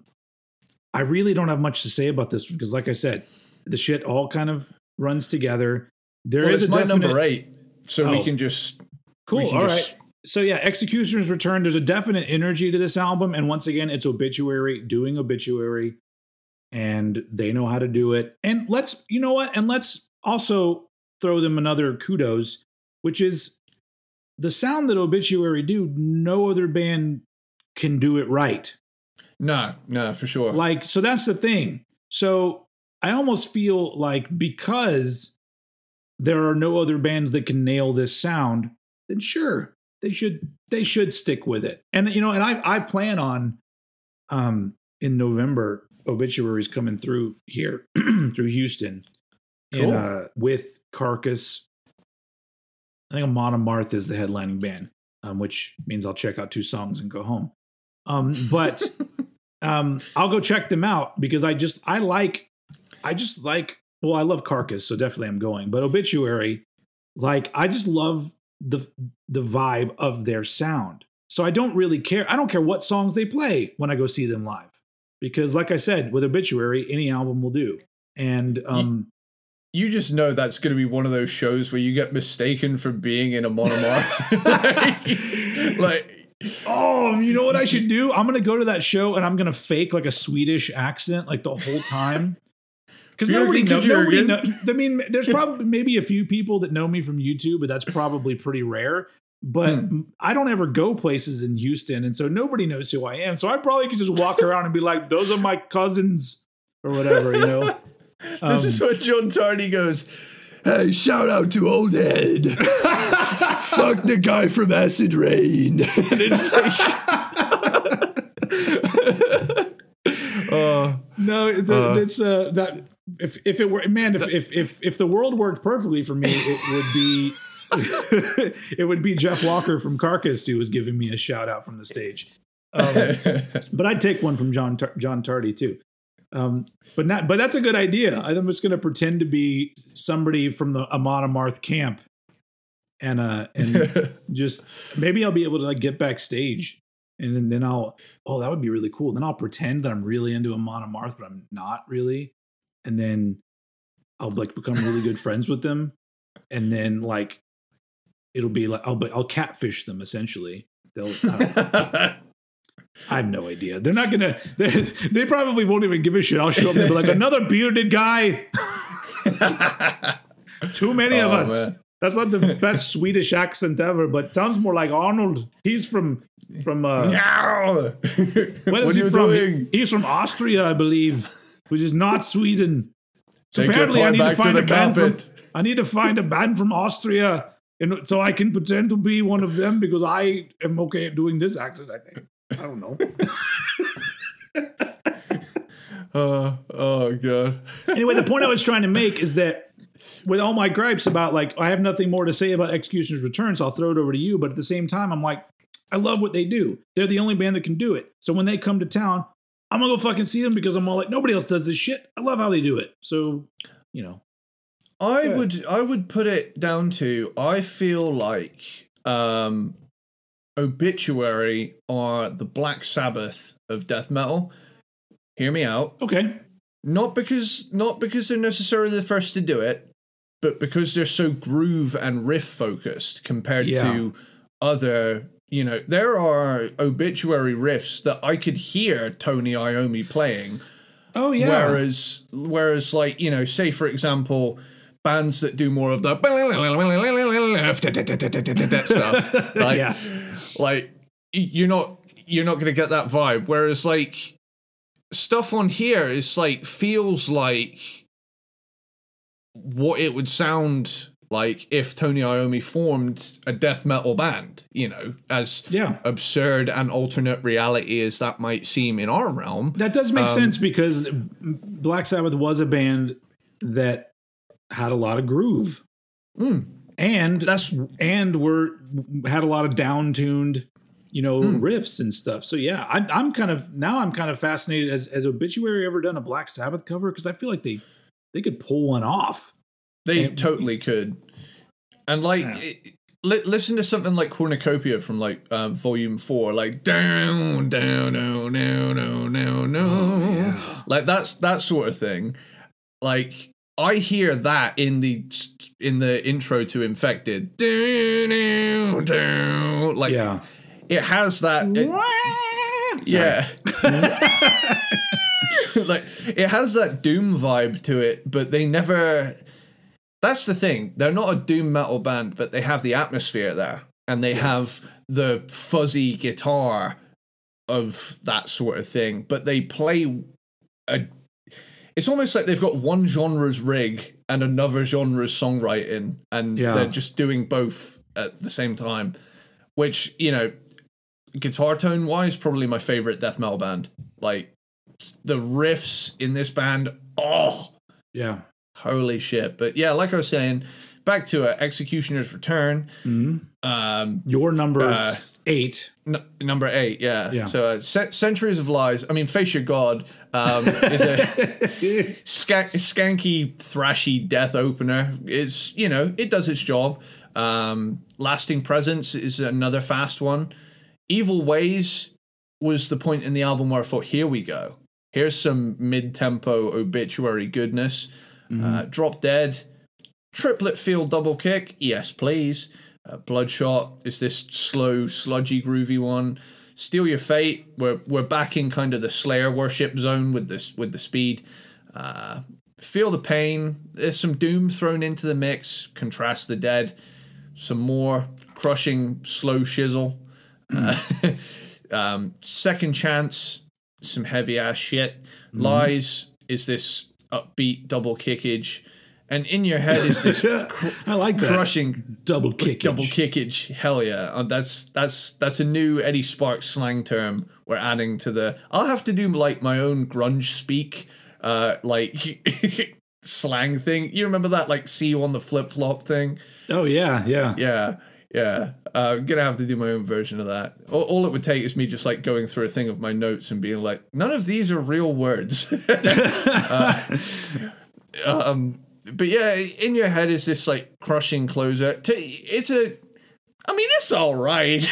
I really don't have much to say about this because, like I said, the shit all kind of runs together. There is Well, it's a my definite, number eight, so we Oh. can just Cool. can All right. just- So yeah, Executioner's Return. There's a definite energy to this album, and once again, it's obituary doing obituary, and they know how to do it. And let's, you know what? And let's also throw them another kudos, which is the sound that obituary do. No other band can do it right. No, no, for sure. Like, so that's the thing. So I almost feel like because there are no other bands that can nail this sound, then sure, they should they should stick with it. And you know, and I I plan on um in November obituaries coming through here through Houston in uh with Carcass. I think Amon Amarth is the headlining band, um, which means I'll check out two songs and go home. Um, but um, I'll go check them out because I just I like I just like well I love Carcass so definitely I'm going. But Obituary like I just love the the vibe of their sound. So I don't really care I don't care what songs they play when I go see them live because like I said with Obituary any album will do. And um you just know that's going to be one of those shows where you get mistaken for being in Amon Amarth. like, like, Oh, you know what I should do? I'm gonna go to that show and I'm gonna fake like a Swedish accent like the whole time. Because nobody, Jürgen know, nobody know. I mean, there's probably maybe a few people that know me from YouTube, but that's probably pretty rare. But Hmm. I don't ever go places in Houston, and so nobody knows who I am. So I probably could just walk around and be like, "Those are my cousins," or whatever, you know. this Um, is what John Tardy goes. Hey, shout out to Old Head. Fuck the guy from Acid Rain. and it's like, No, it- Uh. it's uh, that if if it were man, if if if if the world worked perfectly for me, it would be it would be Jeff Walker from Carcass who was giving me a shout out from the stage. Um, but I'd take one from John Tar- John Tardy too. Um, but not, but that's a good idea. I'm just going to pretend to be somebody from the Amon Amarth camp, and uh, and just maybe I'll be able to like get backstage, and then, then I'll oh that would be really cool. Then I'll pretend that I'm really into Amon Amarth, but I'm not really, and then I'll like become really good friends with them, and then like it'll be like I'll I'll catfish them essentially. They'll I, have no idea. They're not gonna. They they probably won't even give a shit. I'll show up and be like another bearded guy. Too many of Oh, us. man. That's not the best Swedish accent ever, but sounds more like Arnold. He's from from uh, where what is are he you from? doing? He- he's from Austria, I believe, which is not Sweden. So Take apparently, I need to back to find a band from. I need to find a band from Austria, and so I can pretend to be one of them because I am okay at doing this accent. I think. I don't know. Uh, oh god. anyway, the point I was trying to make is that with all my gripes about like I have nothing more to say about Executioner's Return, so I'll throw it over to you. But at the same time, I'm like, I love what they do. They're the only band that can do it. So when they come to town, I'm gonna go fucking see them because I'm all like, nobody else does this shit. I love how they do it. So, you know, I would I would put it down to I feel like um Obituary are the Black Sabbath of death metal. Hear me out. okay, Not because not because they're necessarily the first to do it, but because they're so groove and riff focused compared Yeah. to other you know, there are obituary riffs that I could hear Tony Iommi playing oh yeah, Whereas, whereas, like you know, say for example, bands that do more of the stuff, like, Yeah. Like you're not you're not gonna get that vibe. Whereas, like stuff on here is like feels like what it would sound like if Tony Iommi formed a death metal band. You know, as yeah. absurd and alternate reality as that might seem in our realm. That does make Um, sense because Black Sabbath was a band that had a lot of groove, Mm. And That's and we're had a lot of down tuned, you know, Hmm. riffs and stuff. So yeah, I'm I'm kind of now I'm kind of fascinated. Has has Obituary ever done a Black Sabbath cover? Because I feel like they they could pull one off. They And- totally could. And like, Yeah. it- li- listen to something like Cornucopia from like um, Volume Four, like down, down, down, down, down, down, down. like that's that sort of thing. Like I hear that in the in the intro to Infected, down, down, down. like Yeah, it has that. it- yeah. like it has that doom vibe to it, but they never That's the thing. They're not a doom metal band, but they have the atmosphere there and they have the fuzzy guitar of that sort of thing, but they play a it's almost like they've got one genre's rig and another genre's songwriting and Yeah. they're just doing both at the same time, which, you know, guitar tone wise probably my favorite death metal band. Like the riffs in this band, oh, yeah. holy shit. But yeah, like I was saying, back to uh, Executioner's Return. Mhm. Um, Your number Uh, is eight. n- number eight, yeah. Yeah. So uh, Ce- Centuries of Lies. I mean, Face Your God um, is a skank- skanky, thrashy death opener. It's you know it does its job. Um, Lasting Presence is another fast one. Evil Ways was the point in the album where I thought, here we go. Here's some mid-tempo obituary goodness. Uh, Drop Dead, triplet field double kick. Yes, please. Uh, Bloodshot is this slow, sludgy, groovy one. Seal Your Fate. We're we're back in kind of the Slayer worship zone with this with the speed. Uh, Feel the pain. There's some doom thrown into the mix. Contrast the dead. Some more crushing slow shizzle. Uh, um, second chance. Some heavy ass shit. Lies is this upbeat double kickage, and in your head is this cr- I like that. crushing double kick. double kickage. Hell yeah! Uh, that's that's that's a new Eddie Sparks slang term we're adding to the. I'll have to do like my own grunge speak, uh, like slang thing. You remember that like see you on the flip flop thing? Oh yeah, yeah. Yeah, yeah. Uh, I'm gonna have to do my own version of that. All, all it would take is me just like going through a thing of my notes and being like, none of these are real words. Uh, um, but yeah, in your head is this like crushing closer. It's a, I mean, it's all right.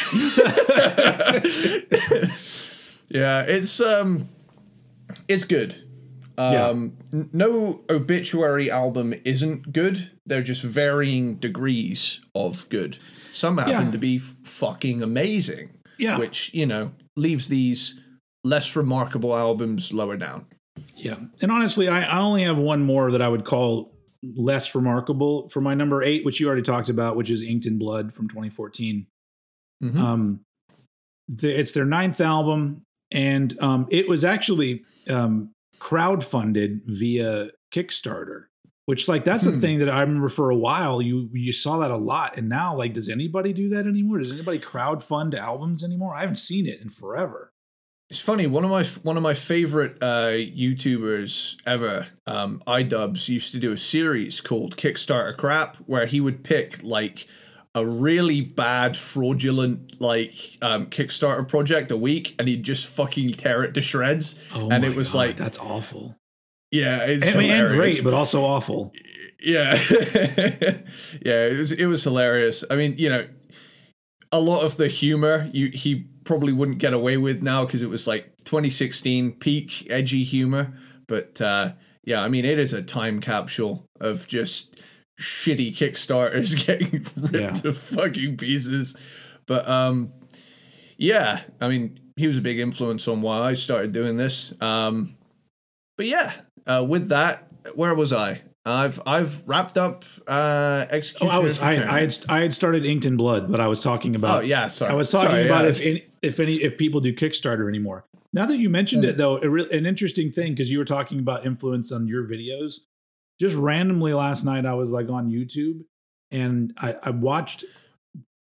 yeah, it's um, it's good. Um, n- no obituary album isn't good. They're just varying degrees of good. Some happen Yeah. to be f- fucking amazing, Yeah. which you know leaves these less remarkable albums lower down. Yeah. And honestly, I, I only have one more that I would call less remarkable for my number eight, which you already talked about, which is Inked in Blood from 2014. Mhm. Um, the, it's their ninth album, and um, it was actually um, crowdfunded via Kickstarter. Which like that's Hmm. thing that I remember for a while you you saw that a lot and now like does anybody do that anymore? Does anybody crowdfund albums anymore? I haven't seen it in forever. It's funny. One of my one of my favorite uh, YouTubers ever, um, iDubbbz, used to do a series called Kickstarter Crap, where he would pick like a really bad, fraudulent like um, Kickstarter project a week, and he'd just fucking tear it to shreds. Oh and it was God, like, that's awful. yeah, it's mean, and great, but also awful. Yeah, yeah, it was it was hilarious. I mean, you know, a lot of the humor you he probably wouldn't get away with now because it was like 2016 peak edgy humor. But uh, yeah, I mean, it is a time capsule of just shitty Kickstarters getting ripped Yeah. to fucking pieces. But um, yeah, I mean, he was a big influence on why I started doing this. Um, but yeah, uh, with that, where was I? I've I've wrapped up uh, Oh, execution. I was I, I had I had started Inked in Blood, but I was talking about Oh yeah, sorry. I was talking Sorry, about yeah. if if any if people do Kickstarter anymore. Now that you mentioned it, though, a re- an interesting thing because you were talking about influence on your videos. Just randomly last night, I was like on YouTube and I, I watched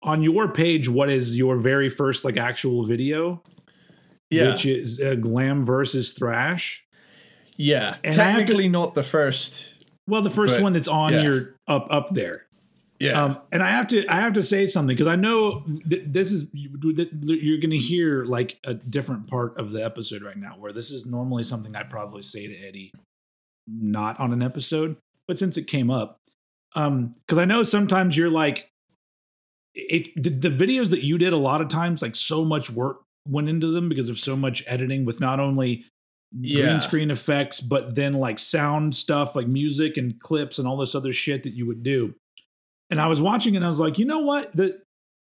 on your page what is your very first like actual video, yeah, which is uh, Glam versus Thrash. yeah. and have to- Technically not the first. Well, the first But, one that's on yeah. your up up there. Yeah, Um, and I have to I have to say something because I know th- this is you're going to hear like a different part of the episode right now where this is normally something I probably say to Eddie not on an episode but since it came up um because I know sometimes you're like it the, the videos that you did a lot of times like so much work went into them because of so much editing with not only Yeah. green screen effects but then like sound stuff like music and clips and all this other shit that you would do and I was watching and I was like, you know what? The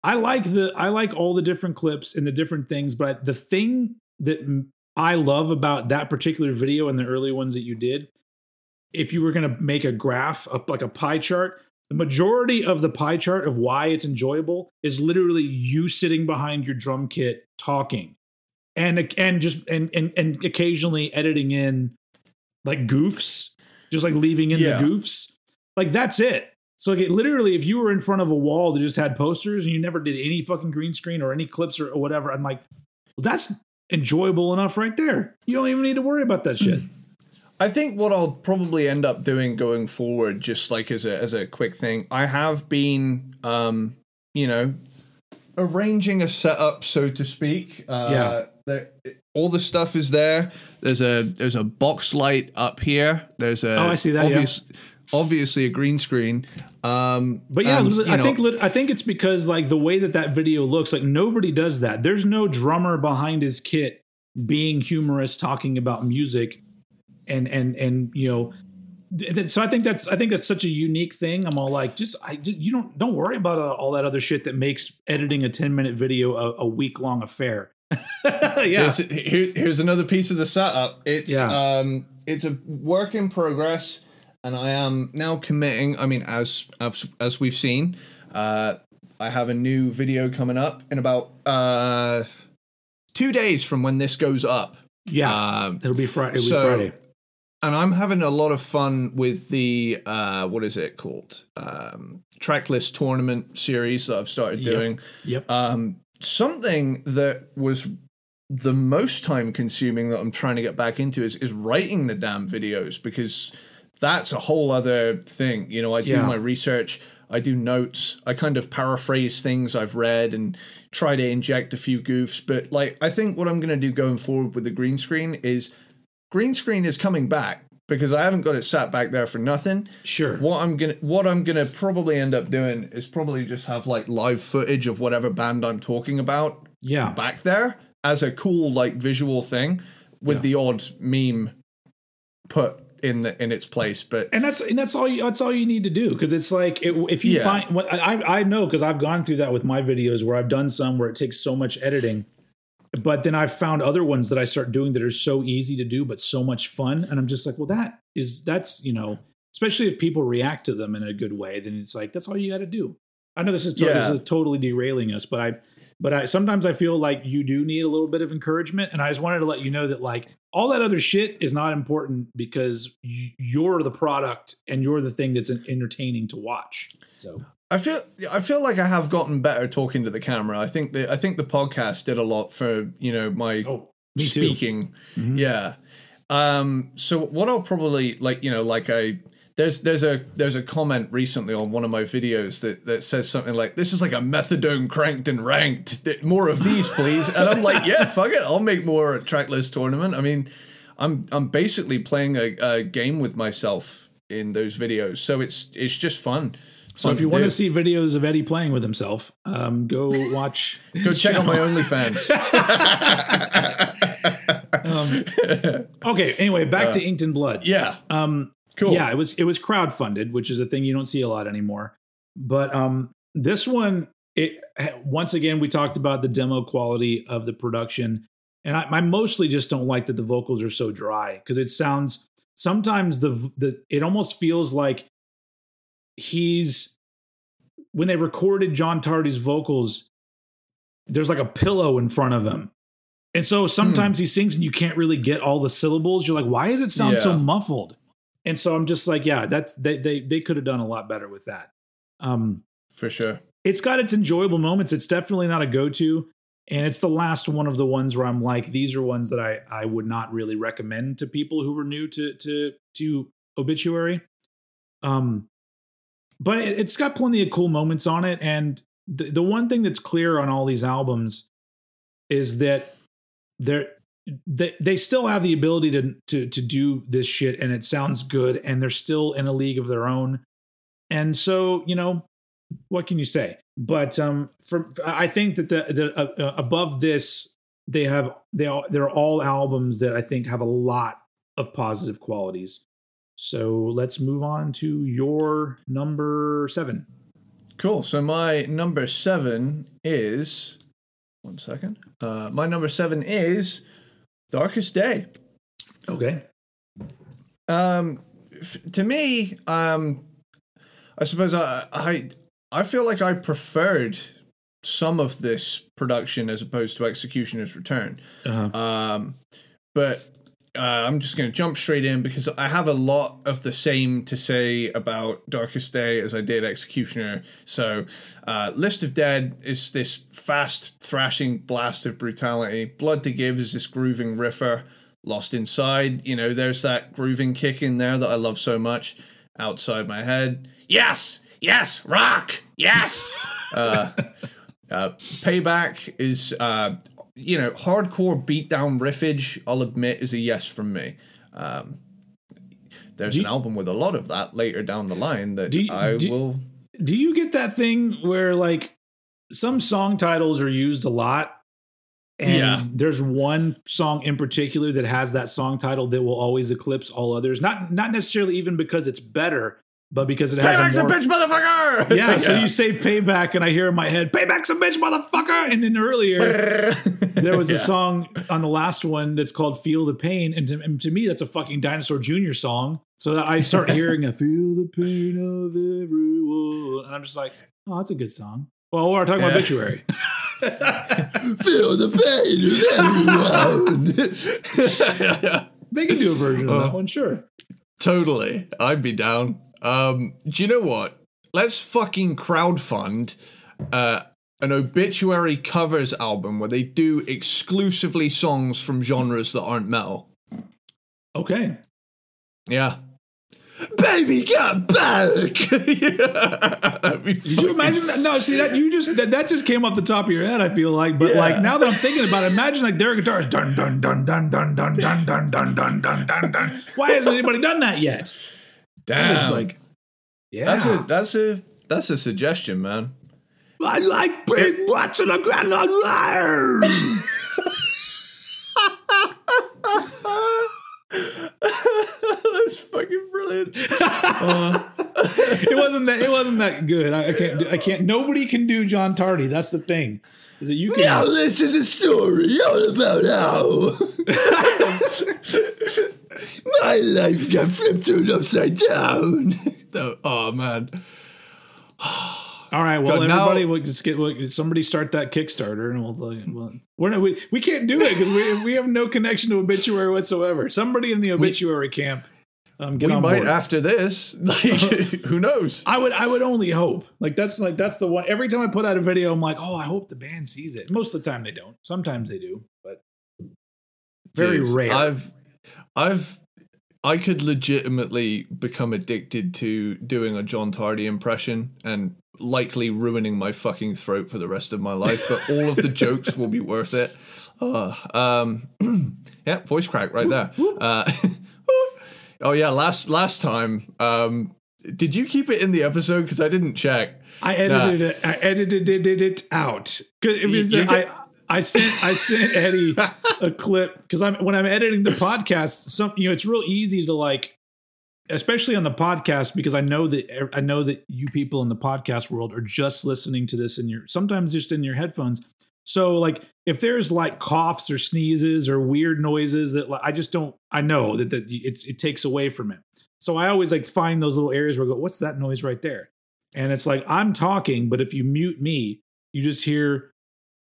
I like the I like all the different clips and the different things, but the thing that I love about that particular video and the early ones that you did, if you were going to make a graph, a, like a pie chart, the majority of the pie chart of why it's enjoyable is literally you sitting behind your drum kit talking, and and just and and and occasionally editing in like goofs, just like leaving in Yeah. the goofs. Like that's it. So like it, literally, if you were in front of a wall that just had posters and you never did any fucking green screen or any clips or, or whatever, I'm like, well, that's enjoyable enough right there. You don't even need to worry about that shit. I think what I'll probably end up doing going forward, just like as a as a quick thing, I have been, um, you know, arranging a setup, so to speak. Uh, Yeah. there- all the stuff is there. There's a there's a box light up here. There's a Oh, I see that, yeah. Obviously, a green screen. Um, But yeah, you I know, think I think it's because like the way that that video looks, like nobody does that. There's no drummer behind his kit being humorous, talking about music, and and and you know. th- So I think that's I think that's such a unique thing. I'm all like, just I you don't don't worry about uh, all that other shit that makes editing a 10 minute video a, a week long affair. yeah, Here's, here, here's another piece of the setup. It's Yeah. um, it's a work in progress, and I am now committing. I mean, as as, as we've seen, uh, I have a new video coming up in about uh, two days from when this goes up. yeah. Um, It'll be Friday. It'll so- be Friday. and I'm having a lot of fun with the uh, what is it called? Um, tracklist tournament series that I've started Yep. doing. Yep. Um, something that was the most time consuming that I'm trying to get back into is is writing the damn videos because that's a whole other thing. You know, I do my research, I do notes, I kind of paraphrase things I've read and try to inject a few goofs. But like, I think what I'm going to do going forward with the green screen is green screen is coming back because I haven't got it sat back there for nothing. Sure. What I'm gonna what I'm gonna probably end up doing is probably just have like live footage of whatever band I'm talking about Yeah. back there as a cool like visual thing with Yeah. the odd meme put in the in its place. But and that's and that's all you that's all you need to do because it's like it, if you Yeah. find what I I know because I've gone through that with my videos where I've done some where it takes so much editing, but then I've found other ones that I start doing that are so easy to do but so much fun, and I'm just like, well, that is that's you know, especially if people react to them in a good way, then it's like that's all you got to do. I know this is to- Yeah. this is totally derailing us, but I but I sometimes I feel like you do need a little bit of encouragement, and I just wanted to let you know that like all that other shit is not important because you're the product and you're the thing that's entertaining to watch. So I feel I feel like I have gotten better talking to the camera. I think the I think the podcast did a lot for you know my oh, too. Mm-hmm. speaking. Yeah. Um. So what I'll probably like you know like I there's there's a there's a comment recently on one of my videos that that says something like this is like a methadone cranked and ranked more of these please and I'm like yeah fuck it I'll make more tracklist tournament I mean I'm I'm basically playing a, a game with myself in those videos so it's it's just fun. So if you want to see videos of Eddie playing with himself, um, go watch. go check out my OnlyFans. Okay. Anyway, back to Inked in Blood. yeah. Um, Cool. Yeah, it was it was crowdfunded, which is a thing you don't see a lot anymore. But um, this one, it once again we talked about the demo quality of the production, and I, I mostly just don't like that the vocals are so dry because it sounds sometimes the the it almost feels like he's when they recorded John Tardy's vocals, there's like a pillow in front of him. And so sometimes he sings and you can't really get all the syllables. You're like, why does it sound so muffled? And so I'm just like, yeah, that's they they they could have done a lot better with that. Um, For sure. it's got its enjoyable moments. It's definitely not a go-to, and it's the last one of the ones where I'm like, these are ones that I I would not really recommend to people who were new to to to obituary. Um, but it, it's got plenty of cool moments on it, and the the one thing that's clear on all these albums is that they're they they still have the ability to to to do this shit and it sounds good and they're still in a league of their own and so you know what can you say but um from i think that the the uh, uh, above this they have they all they're all albums that i think have a lot of positive qualities so let's move on to your number seven Cool. So my number seven is one second. Uh, my number seven is Darkest Day. okay Um, f- to me, um, I suppose I, I I feel like I preferred some of this production as opposed to Executioner's Return. uh-huh. Um, but uh, I'm just going to jump straight in because I have a lot of the same to say about Darkest Day as I did Executioner. So, uh, List of Dead is this fast, thrashing blast of brutality. Blood to Give is this grooving riffer. Lost Inside, you know, there's that grooving kick in there that I love so much. Outside My Head, yes, yes, rock, yes. uh, uh, Payback is, uh, you know, hardcore beatdown riffage. I'll admit is a yes from me. Um, there's Do an album with a lot of that later down the line that Do you- I do- will. do you get that thing where like some song titles are used a lot and Yeah. there's one song in particular that has that song title that will always eclipse all others not not necessarily even because it's better but because it has Payback's a a more bitch, motherfucker. yeah, so you say payback and I hear in my head payback's a bitch motherfucker and then earlier there was a song on the last one that's called Feel the Pain. And to, and to me, that's a fucking Dinosaur Jr. song. So I start hearing a Feel the Pain of Everyone. And I'm just like, oh, that's a good song. Well, we're talking about Obituary. Feel the pain of everyone. they can do a version of Oh. that uh, one, sure. Totally. I'd be down. Um, do you know what? Let's fucking crowdfund uh, an obituary covers album where they do exclusively songs from genres that aren't metal. Okay. Yeah. Baby, come back. yeah. Did you imagine that? No, see that you just that, that just came off the top of your head. I feel like, but like now that I'm thinking about it, imagine like their guitars dun dun dun dun dun dun dun dun dun dun dun dun dun. Why hasn't anybody done that yet? Damn. It's like, yeah, that's a that's a that's a suggestion, man. I like big butts and a grand liar. good. Uh, it wasn't that. It wasn't that good. I, I can't. do- I can't. Nobody can do John Tardy. That's the thing. Is that you can? Now this is a story all about how my life got flipped turned upside down. oh, oh, man. All right. Well, Good, now- everybody, we'll just get we'll, somebody start that Kickstarter, and we'll. Well, we're not. We, we can't do it because we we have no connection to obituary whatsoever. Somebody in the obituary camp, um, we might board. after this. Like, who knows? I would I would only hope. Like that's like that's the one. Every time I put out a video, I'm like, oh, I hope the band sees it. Most of the time they don't. Sometimes they do, but very Dude, rare. I've, I've, I could legitimately become addicted to doing a John Tardy impression and likely ruining my fucking throat for the rest of my life. But all of the jokes will be worth it. Uh, um, yeah, voice crack right there. Uh, oh yeah, last last time. Um, did you keep it in the episode? Because I didn't check. I edited it. I edited it, it out. It was, You I, get- I sent I sent Eddie a clip because I'm when I'm editing the podcast. Some you know it's real easy to like, especially on the podcast because I know that I know that you people in the podcast world are just listening to this in your sometimes just in your headphones. So like if there's like coughs or sneezes or weird noises that like, I just don't I know that that it's it takes away from it. So I always like find those little areas where I go, what's that noise right there? And it's like I'm talking, but if you mute me, you just hear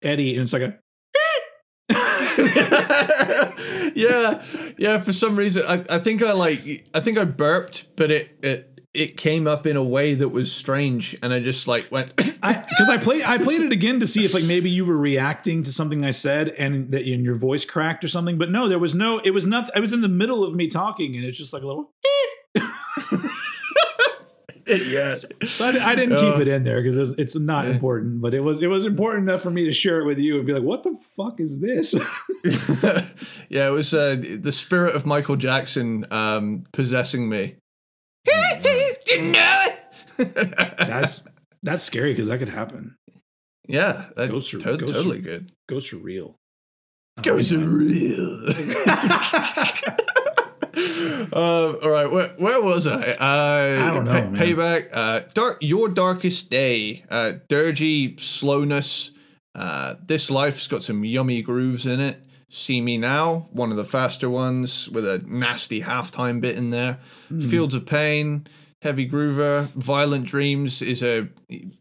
Eddie, and it's like a. yeah, yeah. For some reason, I, I think I like I think I burped, but it it it came up in a way that was strange, and I just like went. because I, played I played it again to see if like maybe you were reacting to something I said and that and your voice cracked or something. But no, there was no. It was nothing. I was in the middle of me talking, and it's just like a little. yes. So I, I didn't keep Uh, it in there because it's, it's not important, but it was it was important enough for me to share it with you and be like, "What the fuck is this?" yeah, it was uh, the spirit of Michael Jackson um, possessing me. Didn't know it. that's that's scary because that could happen. yeah, that, Ghosts are- to- ghosts totally are- good. Ghosts are real. Ghosts are real. Uh, all right, where, where was I? Uh, I don't know, pay-. Payback. Uh, dark. Your darkest day. Uh, dirgy slowness. Uh, this life's got some yummy grooves in it. See me now. One of the faster ones with a nasty halftime bit in there. Hmm. Fields of pain. Heavy groover. Violent dreams is a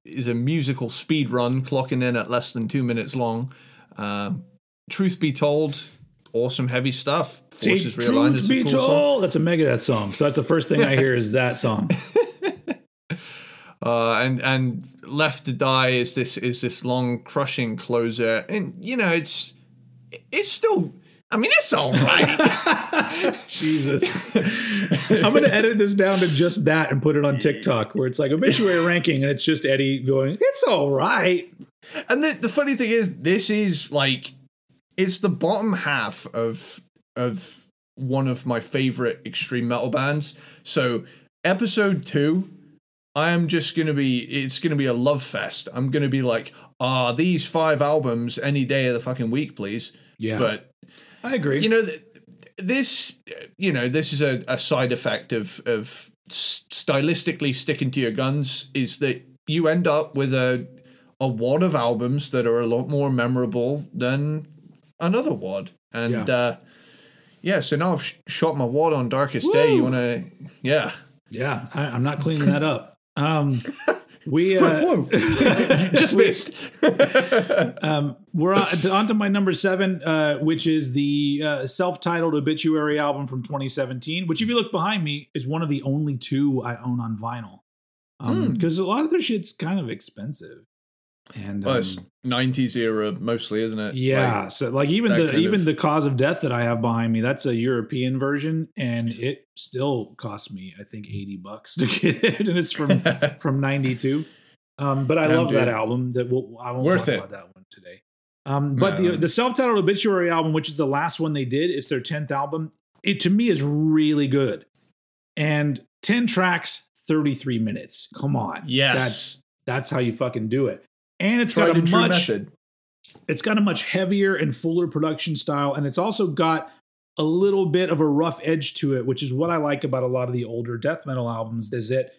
is a musical speed run, clocking in at less than two minutes long. Uh, truth be told, awesome heavy stuff. See, Forces realigned truth is a be cool song. told, that's a Megadeth song. So that's the first thing I hear is that song. uh, and and left to die is this is this long crushing closer and you know it's it's still i mean it's all right Jesus. I'm going to edit this down to just that and put it on TikTok where it's like obituary ranking and it's just Eddie going, it's all right. and the, the funny thing is this is like it's the bottom half of of one of my favorite extreme metal bands so episode two i am just gonna be it's gonna be a love fest i'm gonna be like ah these five albums any day of the fucking week please Yeah. but I agree. you know th- this you know this is a, a side effect of of stylistically sticking to your guns is that you end up with a a wad of albums that are a lot more memorable than another wad and Yeah. uh yeah so now i've sh- shot my wad on darkest day you want to yeah yeah, I, I'm not cleaning that up. Um, we uh, just missed um, we're on, on to my number seven, uh, which is the uh, self-titled obituary album from 2017. Which, if you look behind me, is one of the only two I own on vinyl. Hmm. Because a lot of their shit's kind of expensive, and well, um, it's 90s era mostly isn't it Yeah, Like, so like even the even of- the cause of death that I have behind me, that's a European version, and it still cost me I think eighty bucks to get it, and it's from from ninety two. Um, but I Damn, love that album. That we'll, I won't Worth talk it. about that one today. Um, but No. the the self titled obituary album, which is the last one they did, it's their tenth album. It to me is really good, and ten tracks, thirty three minutes. Come on, Yes. that's that's how you fucking do it. And it's tried got a much method it's got a much heavier and fuller production style and it's also got a little bit of a rough edge to it, which is what I like about a lot of the older death metal albums. Is that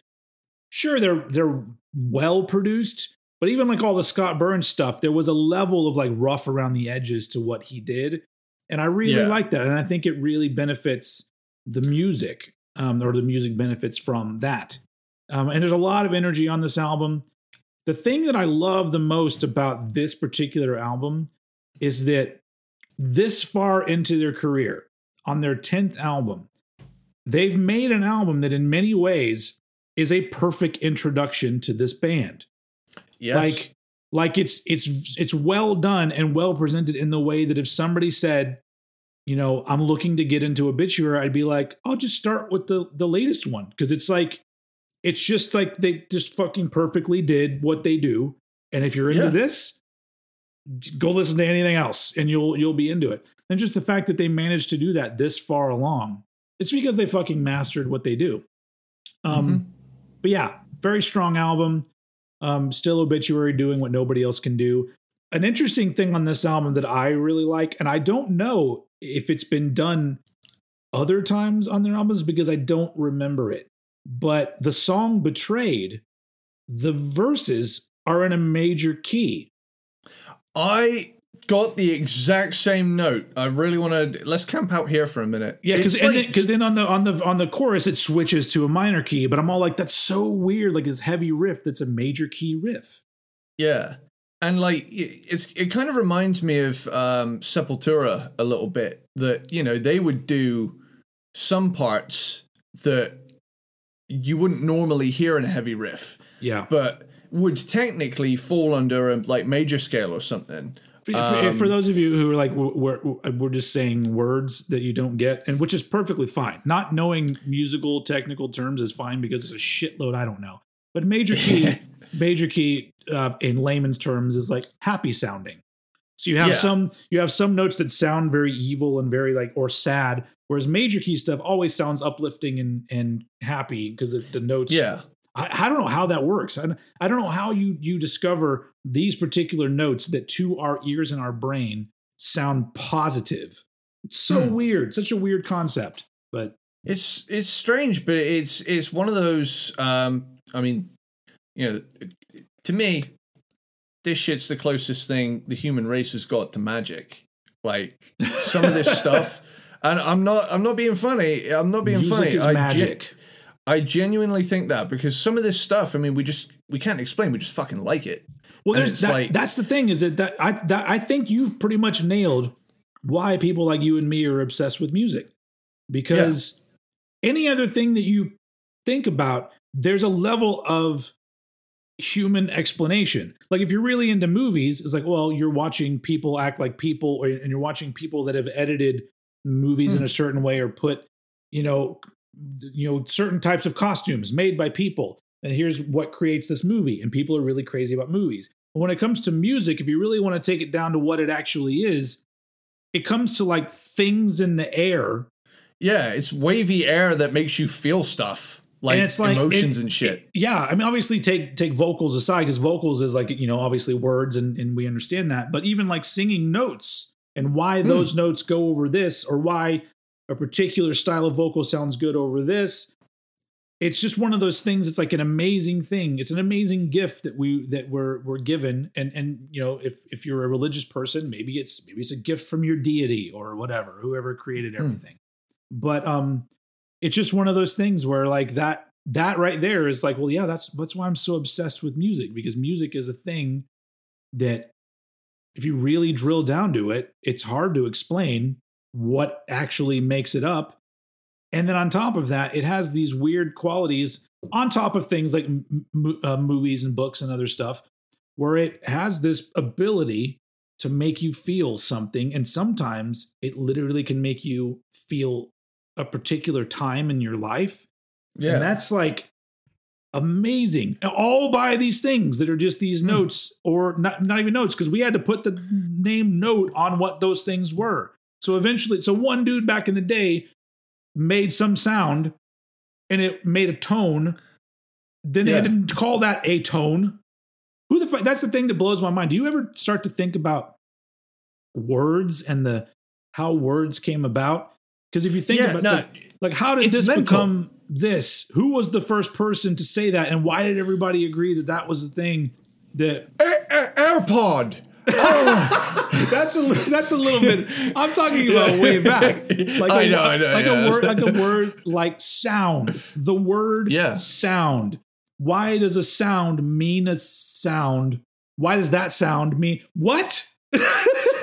sure they're they're well produced, but even like all the Scott Burns stuff, there was a level of like rough around the edges to what he did, and I really Yeah. like that, and I think it really benefits the music, um, or the music benefits from that. Um, and there's a lot of energy on this album. The thing that I love the most about this particular album is that this far into their career, on their 10th album, they've made an album that in many ways is a perfect introduction to this band. Yes. Like like it's it's it's well done and well presented in the way that if somebody said, you know, I'm looking to get into obituary, I'd be like, I'll just start with the the latest one because it's like it's just like they just fucking perfectly did what they do. And if you're into Yeah. this, go listen to anything else and you'll you'll be into it. And just the fact that they managed to do that this far along, it's because they fucking mastered what they do. Um Mhm. but yeah, very strong album. Um, still obituary doing what nobody else can do. An interesting thing on this album that I really like, and I don't know if it's been done other times on their albums because I don't remember it. But the song Betrayed, the verses are in a major key. I got the exact same note. I really want to. Let's camp out here for a minute. Yeah, because It's then, 'cause then on the on the on the chorus it switches to a minor key, but I'm all like, that's so weird, like this heavy riff that's a major key riff. Yeah. And like it's it kind of reminds me of um Sepultura a little bit that you know they would do some parts that you wouldn't normally hear in a heavy riff Yeah. but would technically fall under a like major scale or something. For, Um, for those of you who are like we're, we're we're just saying words that you don't get, and which is perfectly fine. Not knowing musical technical terms is fine because there's a shitload I don't know. But major key, major key uh, in layman's terms is like happy sounding. So you have Yeah. some you have some notes that sound very evil and very like or sad, whereas major key stuff always sounds uplifting and and happy because the, notes Yeah. I, I don't know how that works. I, I don't know how you you discover these particular notes that to our ears and our brain sound positive. It's so Hmm. weird, such a weird concept. But It's it's strange, but it's it's one of those. Um, I mean, you know, to me, this shit's the closest thing the human race has got to magic. Like some of this stuff, and I'm not I'm not being funny. I'm not being music funny. is I magic. I genuinely think that because some of this stuff, I mean, we just we can't explain. We just fucking like it. well, there's that, like- that's the thing is that, that I that, I think you've pretty much nailed why people like you and me are obsessed with music because any other thing that you think about, there's a level of human explanation. Like if you're really into movies, it's like, well, you're watching people act like people, or, and you're watching people that have edited movies in Hmm. a certain way or put, you know, you know, certain types of costumes made by people. And here's what creates this movie. And people are really crazy about movies. But when it comes to music, if you really want to take it down to what it actually is, it comes to like things in the air Yeah, it's wavy air that makes you feel stuff like, it's like- emotions it- and shit. yeah i mean obviously take take vocals aside because vocals is like you know obviously words and, and we understand that but even like singing notes and why Hmm. those notes go over this or why a particular style of vocal sounds good over this it's just one of those things it's like an amazing thing it's an amazing gift that we that we're we're given and and you know if if you're a religious person maybe it's maybe it's a gift from your deity or whatever whoever created Hmm. everything but um it's just one of those things where like that that right there is like well yeah that's that's why i'm so obsessed with music because music is a thing that if you really drill down to it it's hard to explain what actually makes it up. And then on top of that it has these weird qualities on top of things like m- uh, movies and books and other stuff where it has this ability to make you feel something. And sometimes it literally can make you feel a particular time in your life. Yeah, and that's like amazing. All by these things that are just these Hmm. notes, or not, not even notes, because we had to put the name note on what those things were. So eventually, so one dude back in the day made some sound and it made a tone. Then they had Yeah. to call that a tone. Who the fuck? That's the thing that blows my mind. Do you ever start to think about words and the how words came about? Because if you think Yeah, about no, like, like how did this mental. become this? Who was the first person to say that, and why did everybody agree that that was the thing that Air- Air- AirPod. Oh, that's a that's a little bit. I'm talking about way back. Like I a, know, I know, Like yeah. a word, like a word, like sound. The word Yeah. sound. Why does a sound mean a sound? Why does that sound mean what?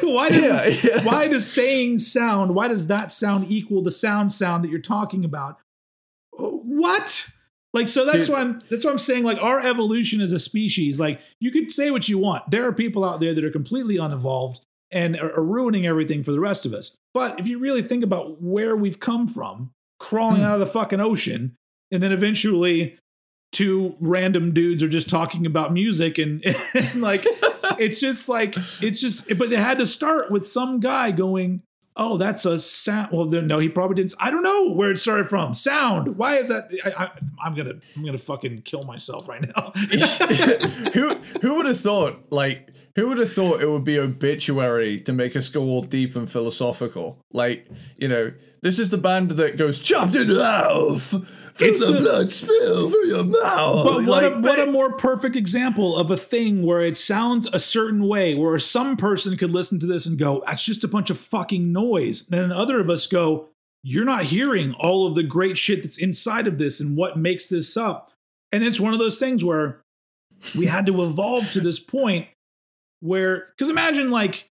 why does Yeah, yeah. why does saying sound? Why does that sound equal the sound sound that you're talking about? What? Like so that's Dude. why I'm that's why I'm saying like our evolution as a species, like you could say what you want. There are people out there that are completely unevolved and are, are ruining everything for the rest of us. But if you really think about where we've come from, crawling Hmm. out of the fucking ocean, and then eventually two random dudes are just talking about music and, and like it's just like it's just but they had to start with some guy going oh that's a sound well no he probably didn't i don't know where it started from. Sound why is that I, i'm gonna i'm gonna fucking kill myself right now. Who who would have thought like who would have thought it would be obituary to make go all deep and philosophical? Like you know this is the band that goes chopped in half It's the, the- blood spill from your mouth But what, like, a, what a more perfect example of a thing where it sounds a certain way, where some person could listen to this and go, that's just a bunch of fucking noise. And then other of us go, you're not hearing all of the great shit that's inside of this and what makes this up. And it's one of those things where we had to evolve to this point where, because imagine like,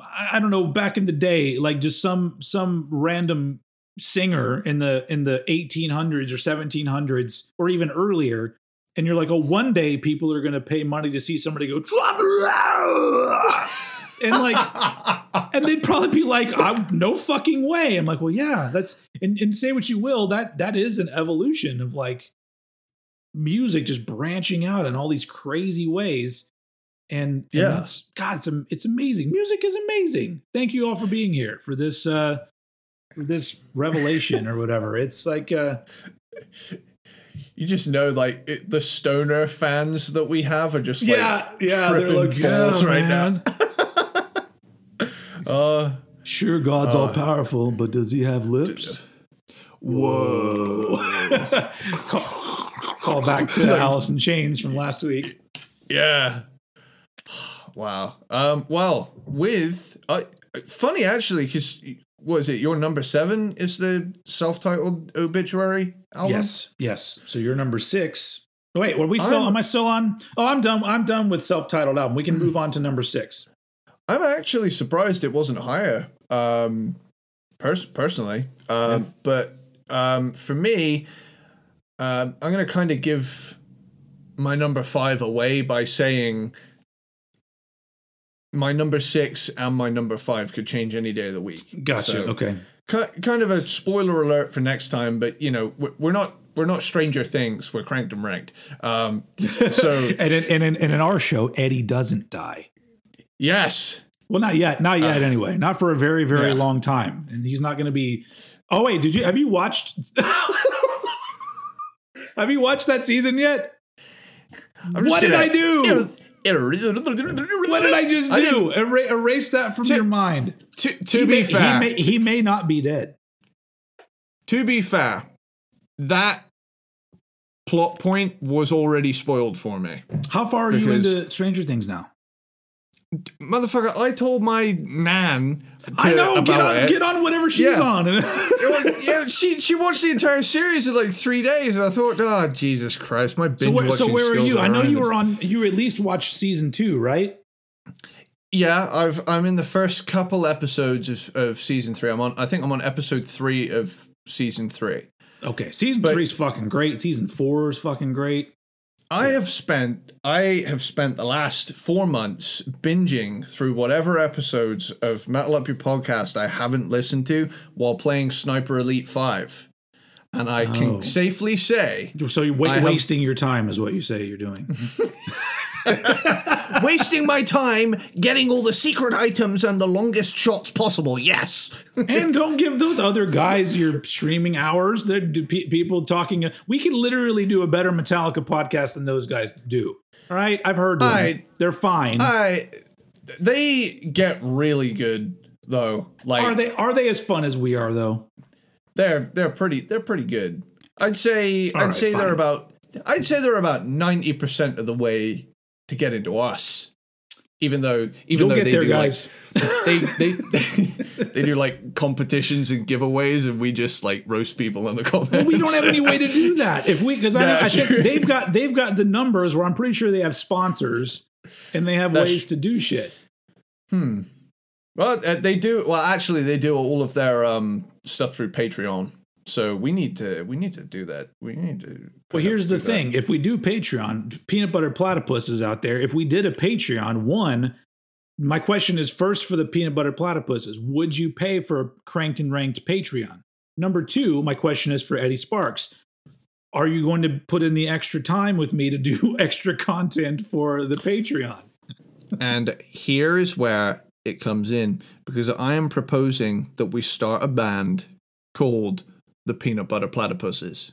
I I don't know, back in the day, like just some some random singer in the in the 1800s or 1700s or even earlier. And you're like oh one day people are going to pay money to see somebody go and like and they'd probably be like I'm, no fucking way. I'm like well yeah that's and, and say what you will that that is an evolution of like music just branching out in all these crazy ways. And, and Yeah. god it's, it's amazing. Music is amazing. Thank you all for being here for this uh this revelation or whatever it's like uh you just know like it, the stoner fans that we have are just yeah like yeah they're like balls yeah, right man. now uh sure god's all powerful but does he have lips whoa call, call back to alice in chains from last week Yeah. Wow. Um. Well, with uh, funny actually, because was it your number seven? Is the self-titled obituary album? yes yes so you're number six Oh, wait are we still I'm- am i still on oh i'm done i'm done with self-titled album we can move on to number six I'm actually surprised it wasn't higher. Um, pers- personally. Um, but um, for me, um, I'm gonna kind of give my number five away by saying my number six and my number five could change any day of the week. gotcha So- okay kind of a spoiler alert for next time, but you know we're- not we're not Stranger Things. We're cranked and ranked. Um, so and in, and, in, and in our show eddie doesn't die yes, Well, not yet. Not yet. anyway, not for a very, very yeah. long time. And he's not going to be. Oh wait, did you have you watched? have you watched that season yet? What did gonna- I do? What did I just I do? Era- erase that from To- your mind. To, He to may, be fair, he may, he may not be dead. to be fair, that plot point was already spoiled for me. How far are you into Stranger Things now? Motherfucker, I told my nan. I know. Get on. it. Get on. Whatever she's Yeah. on. yeah, she she watched the entire series in like three days, and I thought, oh Jesus Christ, my binge so where, so where are you? I know you were on. You at least watched season two, right? Yeah, I've I'm in the first couple episodes of, of season three. I'm on. I think I'm on episode three of season three. Okay. Season three is fucking great. Season four is fucking great. I have spent I have spent the last four months binging through whatever episodes of Metal Up Your Podcast I haven't listened to while playing Sniper Elite Five, and I Oh. can safely say So you're wa- I have- wasting your time, is what you say you're doing. wasting my time getting all the secret items and the longest shots possible. Yes. and don't give those other guys your streaming hours. They're pe- people talking. We could literally do a better Metallica podcast than those guys do. All right, I've heard them. I- They're fine. I they get really good though. Like Are they are they as fun as we are though? They're they're pretty they're pretty good. I'd say All I'd right, say fine. they're about I'd say they're about ninety percent of the way to get into us. Even though even You'll though they there, do guys. like they they they do like competitions and giveaways and we just like roast people in the comments. we don't have any way to do that. If we, because I, I think they've got they've got the numbers where I'm pretty sure they have sponsors and they have That's- ways to do shit. Hmm. Well, uh, they do. Well, actually, they do all of their um stuff through Patreon. So we need to we need to do that. We need to. Well, here's the that. thing: if we do Patreon, peanut butter platypus is out there. If we did a Patreon, one, my question is first for the peanut butter platypuses: Would you pay for a cranked and ranked Patreon? Number two, my question is for Eddie Sparks: Are you going to put in the extra time with me to do extra content for the Patreon? And here is where it comes in because I am proposing that we start a band called the Peanut Butter Platypuses.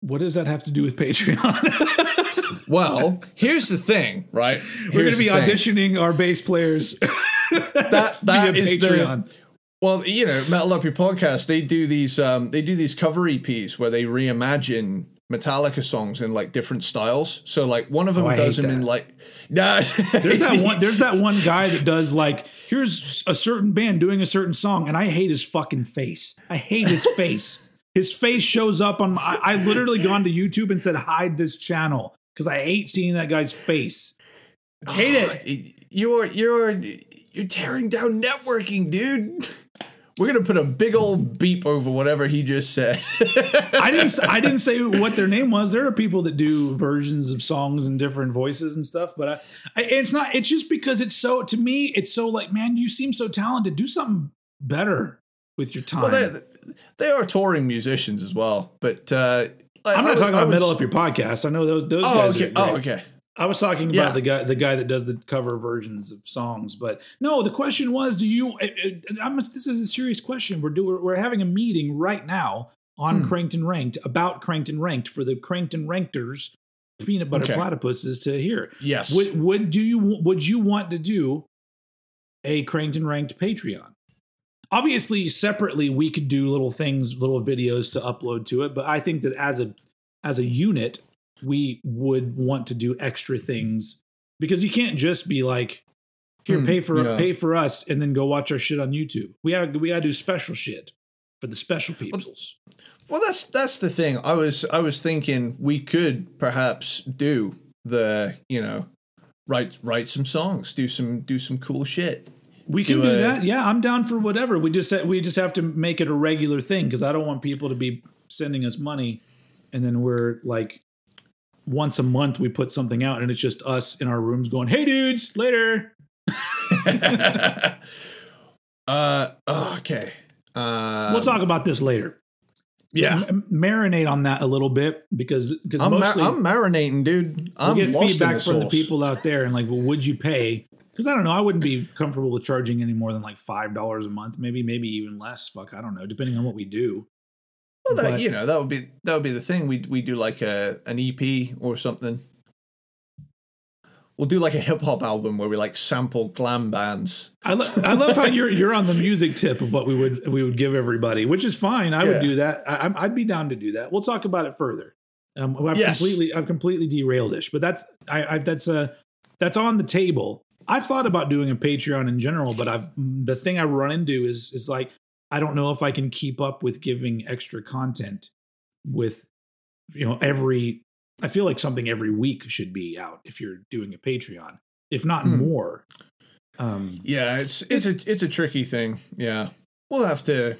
What does that have to do with Patreon? Well, here's the thing, right? We're going to be auditioning our bass players. That that is the Patreon. Well, you know, Metal Up Your Podcast, they do these um they do these cover EPs where they reimagine Metallica songs in like different styles. So like one of them Oh, does them in like nah, There's that one. There's that one guy that does like here's a certain band doing a certain song, and I hate his fucking face. I hate his face. His face shows up on. My, I, I literally gone to YouTube and said hide this channel because I hate seeing that guy's face. I hate oh, it. You're you're you're tearing down networking, dude. We're gonna put a big old beep over whatever he just said. I didn't. I didn't say what their name was. There are people that do versions of songs in different voices and stuff, but I, I, it's not. It's just because it's so. To me, it's so like, man, you seem so talented. Do something better with your time. well, they they are touring musicians as well, but uh, I- I'm not would- talking about would s- Up Your Podcast. I know those those Oh, guys. okay. Are great. Oh, okay. I was talking about Yeah. the guy the guy that does the cover versions of songs, but no. The question was, do you? it- it- I'm, this is a serious question. We're doing we're having a meeting right now on Hmm. Cranked and Ranked about Cranked and Ranked for the Cranked and Rankters peanut butter Okay. platypuses to hear. Yes. Would would do you would you want to do a Cranked and Ranked Patreon? Obviously, separately we could do little things, little videos to upload to it, but I think that as a as a unit, we would want to do extra things because you can't just be like, here, Hmm, pay for yeah. pay for us, and then go watch our shit on YouTube. We have we gotta do special shit for the special peoples. Well, that's that's the thing. I was I was thinking we could perhaps do the you know write write some songs, do some do some cool shit. We can do do, a- that. Yeah, I'm down for whatever. We just we just have to make it a regular thing because I don't want people to be sending us money and then we're like once a month we put something out and it's just us in our rooms going, "Hey dudes, later." uh okay. Uh, we'll talk about this later. Yeah, M- marinate on that a little bit because because I'm, mostly I'm marinating, dude. I'm we'll get feedback the from the people out there and like, well, would you pay? Because I don't know, I wouldn't be comfortable with charging any more than like five dollars a month, maybe maybe even less. Fuck, I don't know, depending on what we do. Well, that, but- you know that would be that would be the thing. We we do like a an EP or something. We'll do like a hip hop album where we like sample glam bands. I, lo- I love how you're you're on the music tip of what we would we would give everybody, which is fine. I Yeah. would do that. I, I'd be down to do that. We'll talk about it further. Um, I've Yes. completely I've completely derailed ish, but that's I, I that's a that's on the table. I've thought about doing a Patreon in general, but I've the thing I run into is is like I don't know if I can keep up with giving extra content with you know every I feel like something every week should be out if you're doing a Patreon, if not Hmm. more. Um, Yeah, it's it's a it's a tricky thing. Yeah, we'll have to.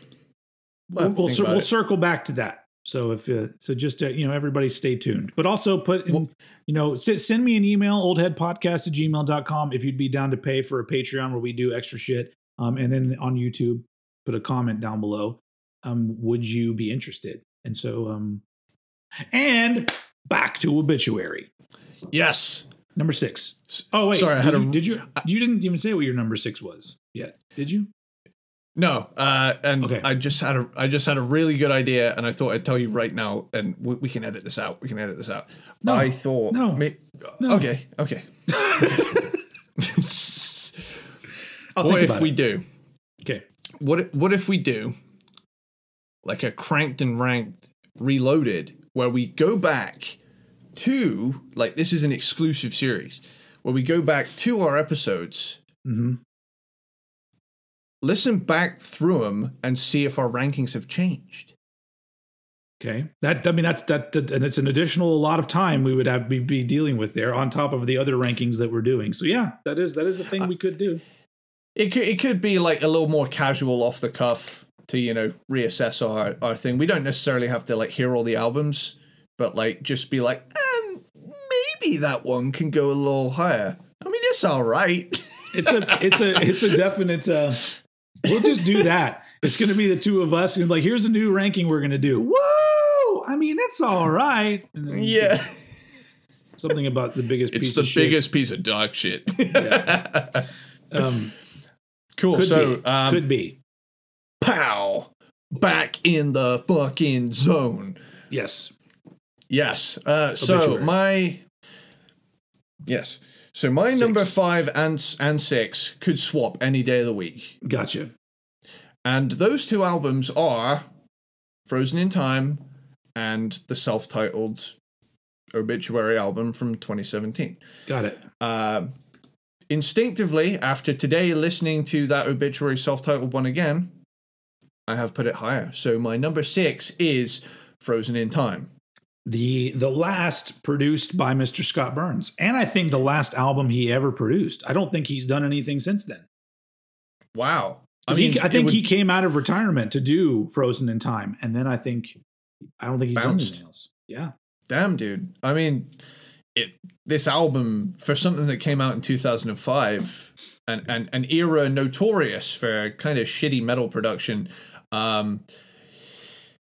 we'll, have we'll, cir- we'll circle back to that. So if uh, so, just uh, you know, everybody stay tuned. But also put in, Well- you know, send me an email, oldheadpodcast at gmail.com if you'd be down to pay for a Patreon where we do extra shit. Um, and then on YouTube, put a comment down below. Um, would you be interested? And so, um, and back to obituary yes. number six. Oh wait, Sorry, I did had you, did you you didn't even say what your number six was yet? Did you? No, uh, and Okay. I just had a I just had a really good idea, and I thought I'd tell you right now, and we, we can edit this out. We can edit this out. No. I thought No. ma- No. Okay, okay. I'll what think if we do? What if- what if we do like a cranked and ranked reloaded where we go back to like this is an exclusive series where we go back to our episodes, mm-hmm. listen back through them and see if our rankings have changed. Okay. That I mean that's that, that and it's an additional a lot of time we would have be, be dealing with there on top of the other rankings that we're doing. So yeah, that is that is a thing we could do. It could it could be like a little more casual off the cuff to, you know, reassess our, our thing. We don't necessarily have to like hear all the albums, but like just be like, um, maybe that one can go a little higher. I mean, it's all right. It's a it's a it's a definite uh we'll just do that. It's gonna be the two of us and like here's a new ranking we're gonna do. Whoa! I mean it's all right. And then yeah. Something about the biggest It's piece the of shit. biggest piece of dog shit. um cool. could so, be. um, could be. pow, back in the fucking zone. Yes. Yes. Uh, so my yes. So my Six. number five and and six could swap any day of the week, Gotcha. and those two albums are Frozen in Time and the self-titled Obituary album from 2017. Got it. Uh, instinctively, after today listening to that Obituary self-titled one again, I have put it higher. So my number six is Frozen in Time. the the last produced by Mr. Scott Burns, and I think the last album he ever produced. I don't think he's done anything since then. Wow. 'Cause he- I think would- he came out of retirement to do Frozen in Time, and then I think I don't think he's done Bounced. anything else. Yeah, damn dude i mean it this album for something that came out in 2005 and and an era notorious for kind of shitty metal production um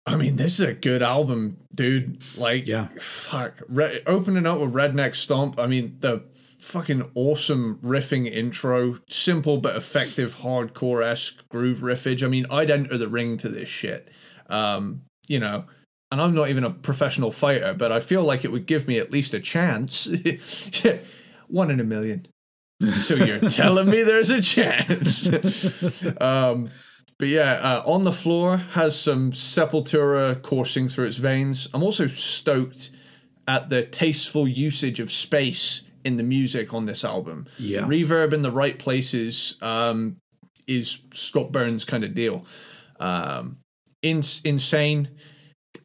i mean this is a good album dude. Like Yeah. fuck. Re- opening up with redneck stomp i mean the fucking awesome riffing intro simple but effective hardcore-esque groove riffage. I mean i'd enter the ring to this shit. Um you know and I'm not even a professional fighter, but I feel like it would give me at least a chance. One in a million. So you're telling me there's a chance. um, but yeah, uh, On the Floor has some Sepultura coursing through its veins. I'm also stoked at the tasteful usage of space in the music on this album. Yeah. Reverb in the right places um, is Scott Burns' kind of deal. Um, in- insane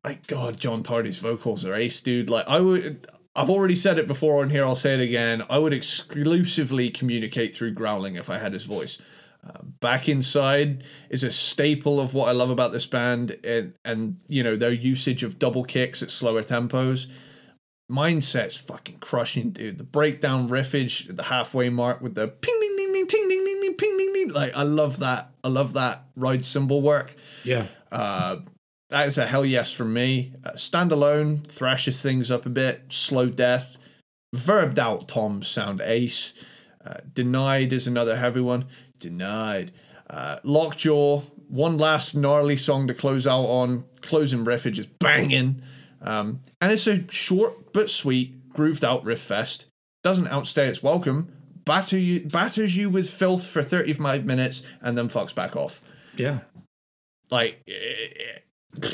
like God, John Tardy's vocals are ace, dude. Like I would, I've already said it before on here. I'll say it again. I would exclusively communicate through growling if I had his voice. Uh, Back inside is a staple of what I love about this band, and, and you know their usage of double kicks at slower tempos. Mindset's fucking crushing, dude. The breakdown riffage at the halfway mark with the ping ding ding ding ting ding ding ding ping ding ding. Like I love that. I love that ride cymbal work. yeah, Uh, that is a hell yes from me. Uh, standalone thrashes things up a bit. Slow death. Verbed out Tom's sound ace. Uh, Denied is another heavy one. Denied. Uh, Lockjaw, one last gnarly song to close out on. Closing riffage is banging. Um, and it's a short but sweet, grooved out riff fest. Doesn't outstay its welcome. Batter you, batters you with filth for 35 minutes and then fucks back off yeah. like eh,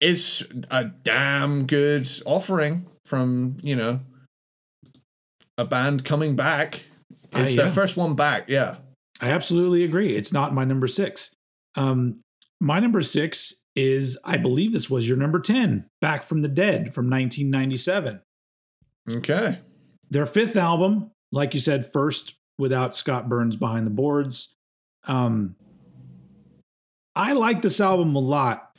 it's a damn good offering from you know a band coming back Ah, it's yeah. their first one back yeah I absolutely agree. It's not my number six. Um, my number six is, I believe this was your number 10, Back from the Dead from 1997. okay Their fifth album, like you said, first without Scott Burns behind the boards. Um, I like this album a lot.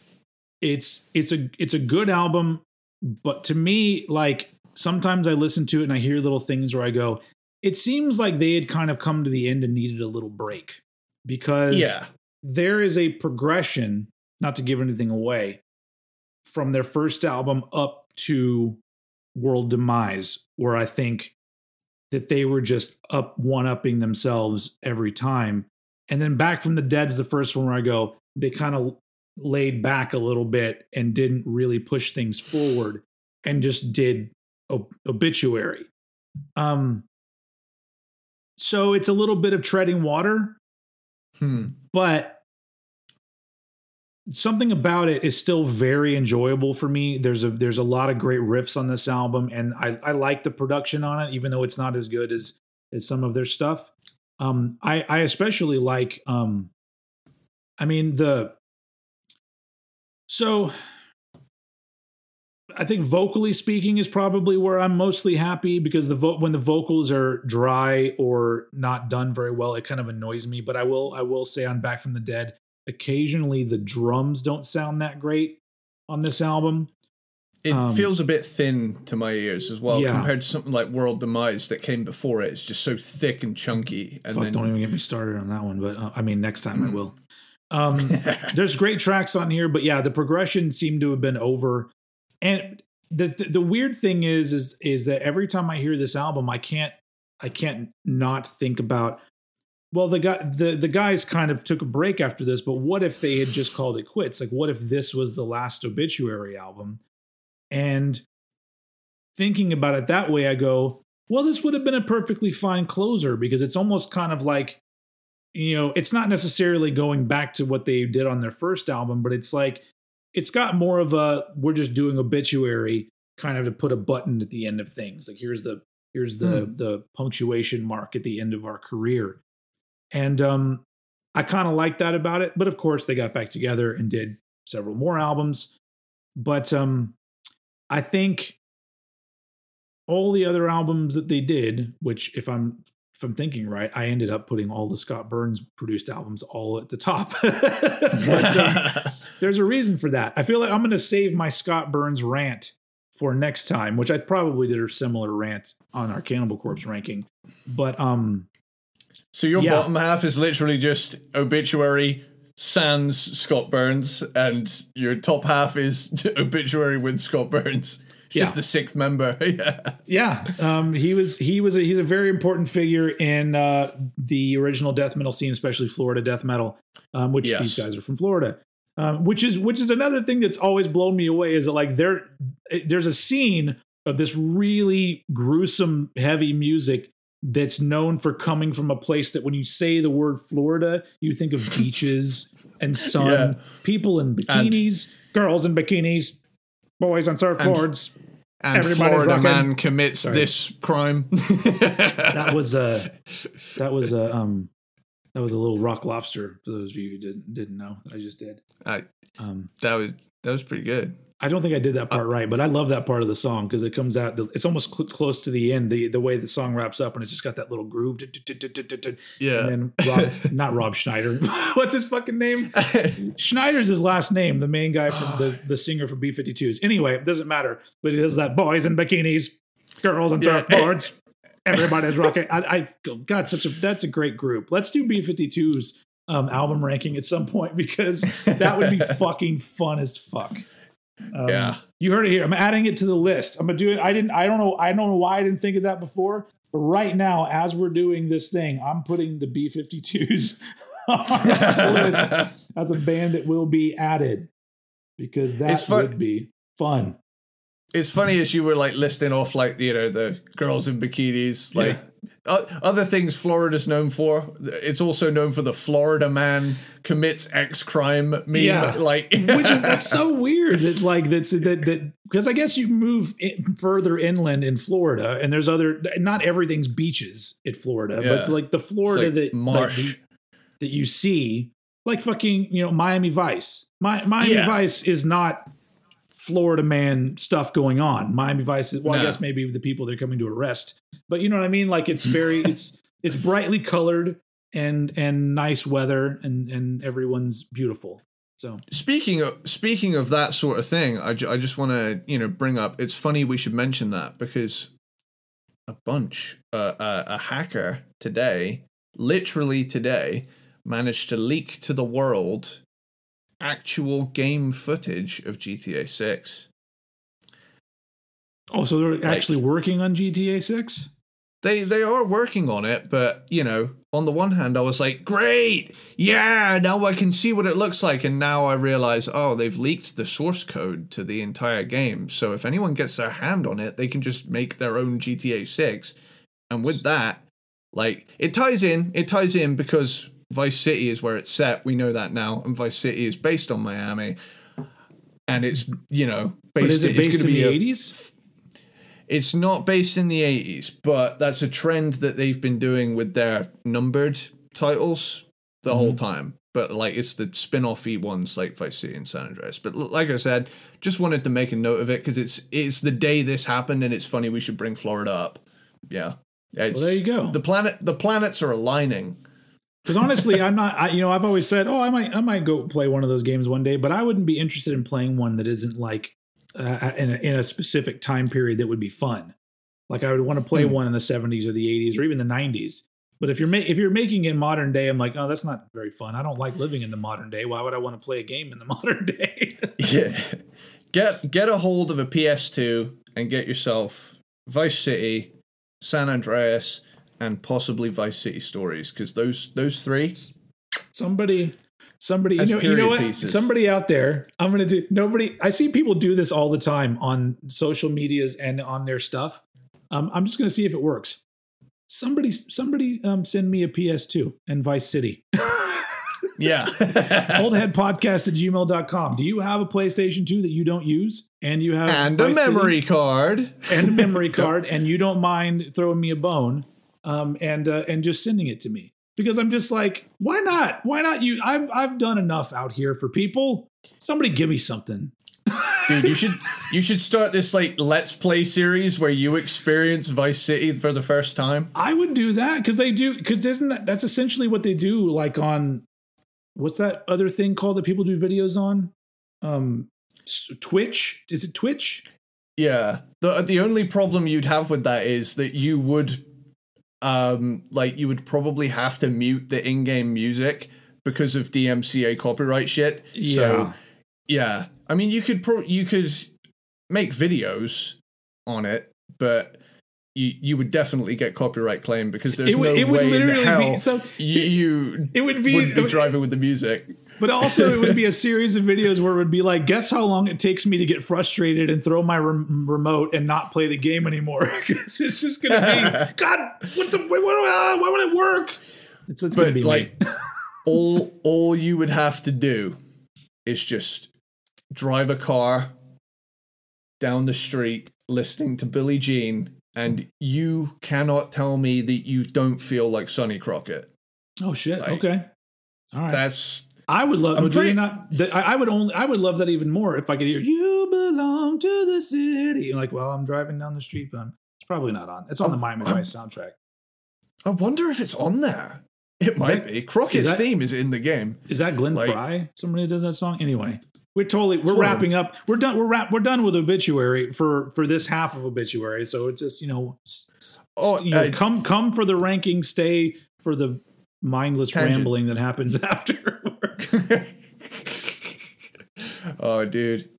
It's it's a it's a good album, but to me, like sometimes I listen to it and I hear little things where I go, it seems like they had kind of come to the end and needed a little break because yeah there is a progression, not to give anything away, from their first album up to World Demise, where I think that they were just up one upping themselves every time. And then Back from the Dead's the first one where I go, they kind of laid back a little bit and didn't really push things forward and just did ob- obituary. Um so it's a little bit of treading water, Hmm. but something about it is still very enjoyable for me. There's a there's a lot of great riffs on this album, and I I like the production on it, even though it's not as good as as some of their stuff. Um, I I especially like um, I mean the so I think vocally speaking is probably where I'm mostly happy because the vo- when the vocals are dry or not done very well, it kind of annoys me. But I will I will say on Back from the Dead, occasionally the drums don't sound that great on this album. It Um, feels a bit thin to my ears as well Yeah. compared to something like World Demise that came before it. It's just so thick and chunky. And Fuck, then don't even get me started on that one. But uh, I mean, next time I will. Um, there's great tracks on here, but yeah, the progression seemed to have been over. And the, the the weird thing is, is is that every time I hear this album, I can't I can't not think about. Well, the guy the the guys kind of took a break after this, but what if they had just called it quits? Like, what if this was the last obituary album? And thinking about it that way, I go, well, this would have been a perfectly fine closer because it's almost kind of like, you know, it's not necessarily going back to what they did on their first album, but it's like, it's got more of a, we're just doing obituary kind of to put a button at the end of things. Like, here's the, here's the, the punctuation mark at the end of our career. And, um, I kind of like that about it, but of course they got back together and did several more albums. But um I think all the other albums that they did, which if I'm if I'm thinking right, I ended up putting all the Scott Burns produced albums all at the top. but um, there's a reason for that. I feel like I'm going to save my Scott Burns rant for next time, which I probably did a similar rant on our Cannibal Corpse ranking. But um So your Yeah. bottom half is literally just obituary sans Scott Burns, and your top half is obituary with Scott Burns. Just Yeah. the sixth member. yeah. Yeah, um, he was he was a, he's a very important figure in uh, the original death metal scene, especially Florida death metal, um, which Yes. these guys are from Florida. Um, which is which is another thing that's always blown me away is that like there there's a scene of this really gruesome heavy music that's known for coming from a place that when you say the word Florida, you think of beaches and sun, Yeah. people in bikinis, girls in bikinis, boys on surfboards. And Everybody's Florida rocking- man commits Sorry. this crime. that was a that was a um that was a little rock lobster for those of you who didn't didn't know that I just did. I, Um, that was that was pretty good. I don't think I did that part right, but I love that part of the song because it comes out. It's almost cl- close to the end. The the way the song wraps up and it's just got that little groove. Yeah. And then Rob, not Rob Schneider. What's his fucking name? Schneider's his last name. The main guy from the the singer for B52s. Anyway, it doesn't matter. But it is that boys in bikinis, girls on Yeah. surfboards. Everybody's rocking. I, I God, such a that's a great group. Let's do B52's um, album ranking at some point because that would be fucking fun as fuck. Um, Yeah. you heard it here. I'm adding it to the list. I'm gonna do it. I didn't. I don't know. I don't know why I didn't think of that before. But right now, as we're doing this thing, I'm putting the B52s on the list as a band that will be added because that would be fun. it's funny as you were like listing off like you know the girls in bikinis like o- other things florida's known for it's also known for the florida man commits x crime meme Yeah. like Which is that's so weird. That like that's that that because I guess you move in, further inland in Florida, and there's other. Not everything's beaches in Florida, Yeah. but like the Florida like that marsh. like, that you see, like fucking you know Miami Vice. My, Miami Yeah. Vice is not Florida man stuff going on. Miami Vice is well, I guess maybe the people they're coming to arrest, but you know what I mean. Like it's very it's it's brightly colored and and nice weather and and everyone's beautiful. So speaking of speaking of that sort of thing i, ju- I just want to you know bring up it's funny we should mention that because a bunch uh, uh, a hacker today literally today managed to leak to the world actual game footage of gta 6 Oh, so they're actually working on GTA 6? they they are working on it but you know on the one hand i was like great yeah now i can see what it looks like and now i realize oh they've leaked the source code to the entire game so if anyone gets their hand on it they can just make their own gta 6 and with that Like it ties in. It ties in because Vice City is where it's set. We know that now, and Vice City is based on Miami, and it's you know based. But is it based in the eighties? It's not based in the eighties, but that's a trend that they've been doing with their numbered titles the whole mm-hmm. time. But like it's the spin-off-y ones like Vice City and San Andreas. But like I said, just wanted to make a note of it because it's it's the day this happened, and it's funny we should bring Florida up. Yeah. It's, Well, there you go. The planet, the planets are aligning. Because honestly, I'm not. I, you know, I've always said, oh, I might, I might go play one of those games one day, but I wouldn't be interested in playing one that isn't like uh, in a, in a specific time period that would be fun. Like I would want to play Hmm. one in the 70s or the 80s or even the 90s. But if you're ma- if you're making it modern day, I'm like, oh, that's not very fun. I don't like living in the modern day. Why would I want to play a game in the modern day? Yeah. Get get a hold of a PS2 and get yourself Vice City, San Andreas, and possibly Vice City Stories because those those three. somebody somebody you know, you know what pieces. somebody out there i'm gonna do nobody i see people do this all the time on social medias and on their stuff um, i'm just gonna see if it works somebody somebody um, send me a ps2 and vice city Yeah. oldheadpodcast at gmail.com do you have a playstation 2 that you don't use and you have and a Vice City memory card. and a memory card and you don't mind throwing me a bone um, and uh, and just sending it to me. Because I'm just like why not? Why not you? I've I've done enough out here for people. Somebody give me something. Dude, you should you should start this like let's play series where you experience Vice City for the first time. I would do that because they do because isn't that that's essentially what they do like on what's that other thing called that people do videos on? Um Twitch? Is it Twitch? Yeah. The the only problem you'd have with that is that you would um like you would probably have to mute the in-game music because of DMCA copyright shit. So yeah. I mean you could pro- you could make videos on it, but you you would definitely get copyright claim because there's it would no it would way in hell be so you, you it would be, wouldn't it be would- driving with the music. But also, it would be a series of videos where it would be like, guess how long it takes me to get frustrated and throw my rem- remote and not play the game anymore? Because it's just gonna be, God, what the, why, why, why would it work? It's, it's gonna be like all all you would have to do is just drive a car down the street listening to Billie Jean and you cannot tell me that you don't feel like Sonny Crockett. Oh shit. like- okay. All right. That's I would love. I'm would pretty- not? that- I I would only. I would love that even more if I could hear "You belong to the city." Like, well, I'm driving down the street, but I'm, it's probably not on. It's on the I'm- Miami Vice soundtrack. I wonder if it's on there. It might that- be. Crockett's that- theme is in the game. Is that Glenn Like- Frey? Somebody does that song. Anyway, we're totally we're wrapping up. We're done. We're wrap, We're done with obituary for for this half of obituary. So it's just you know, Oh, you know, uh, come come for the ranking. Stay for the mindless Tangent. rambling that happens afterwards. oh, dude.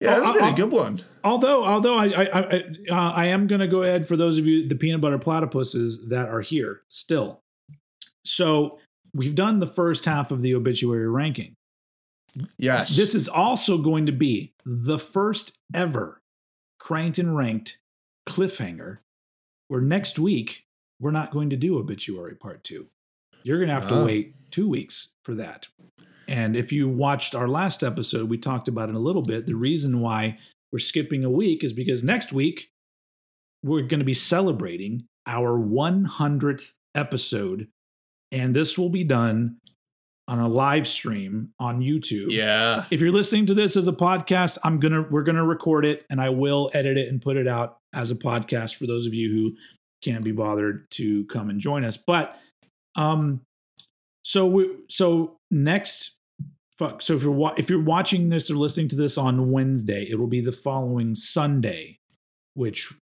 Yeah, that's been a good one. although although I I I, uh, I am going to go ahead for those of you the peanut butter platypuses that are here still. So we've done the first half of the obituary ranking. Yes. This is also going to be the first ever cranked and ranked cliffhanger where next week we're not going to do obituary part two. You're going to have to Ah. wait two weeks for that. And if you watched our last episode, we talked about it a little bit. The reason why we're skipping a week is because next week we're going to be celebrating our 100th episode. And this will be done on a live stream on YouTube yeah. if you're listening to this as a podcast i'm gonna we're gonna record it and i will edit it and put it out as a podcast for those of you who can't be bothered to come and join us but um so we so next fuck so if you're wa- if you're watching this or listening to this on wednesday it will be the following sunday which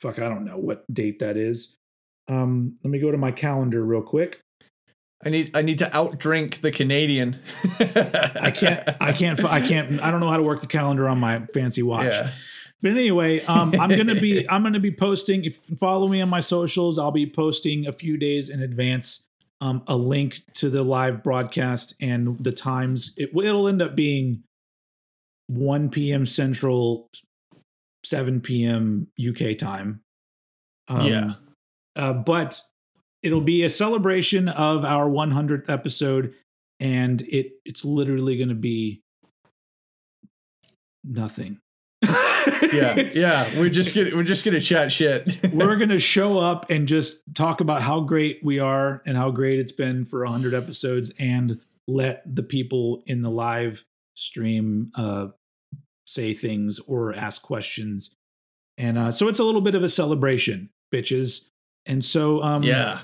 fuck i don't know what date that is um let me go to my calendar real quick I need I need to outdrink the Canadian. i can't i can't i can't i don't know how to work the calendar on my fancy watch Yeah. But anyway, um, I'm gonna be I'm gonna be posting. If follow me on my socials, I'll be posting a few days in advance um, a link to the live broadcast and the times. It, it'll end up being 1 p.m. Central, 7 p.m. UK time. Um, Yeah. Uh, but it'll be a celebration of our 100th episode, and it it's literally going to be nothing. Yeah, yeah. We're just gonna we're just gonna chat shit. we're to show up and just talk about how great we are and how great it's been for 100 episodes and let the people in the live stream uh, say things or ask questions. And uh, so it's a little bit of a celebration, bitches. And so, um, yeah.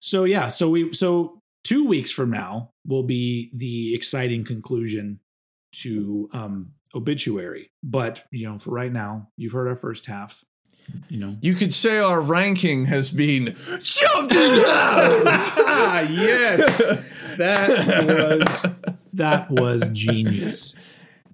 so yeah, so we so two weeks from now will be the exciting conclusion to um obituary. But you know, for right now, you've heard our first half. You know, You could say our ranking has been jumped in half. ah, yes, that was that was genius.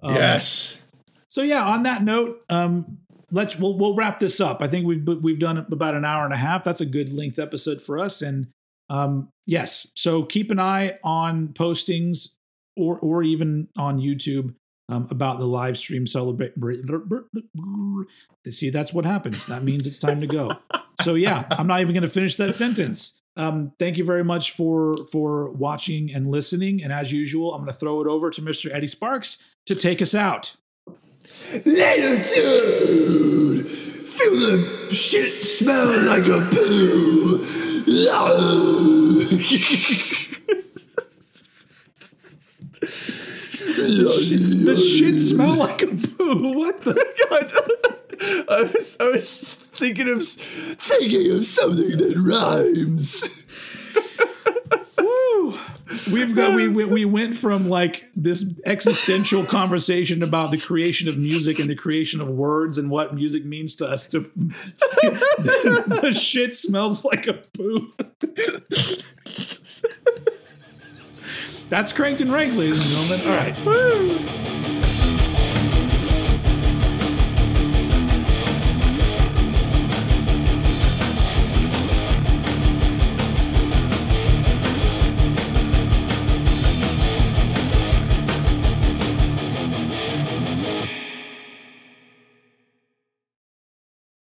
Um, yes. So yeah, on that note, um, let's we'll we'll wrap this up. I think we've we've done about an hour and a half. That's a good length episode for us. And um, yes, so keep an eye on postings or or even on YouTube um, about the live stream celebrate. See, that's what happens. That means it's time to go. So yeah, I'm not even going to finish that sentence. Um, thank you very much for for watching and listening. And as usual, I'm going to throw it over to Mr. Eddie Sparks to take us out. Later, dude. Feel the shit smell like a poo. The shit smell like a poo. What the? god? I was, I was thinking of thinking of something that rhymes. Woo. We've got we, we we went from like this existential conversation about the creation of music and the creation of words and what music means to us to the shit smells like a poo. That's Cranked and ranked, ladies and gentlemen. All right. Woo.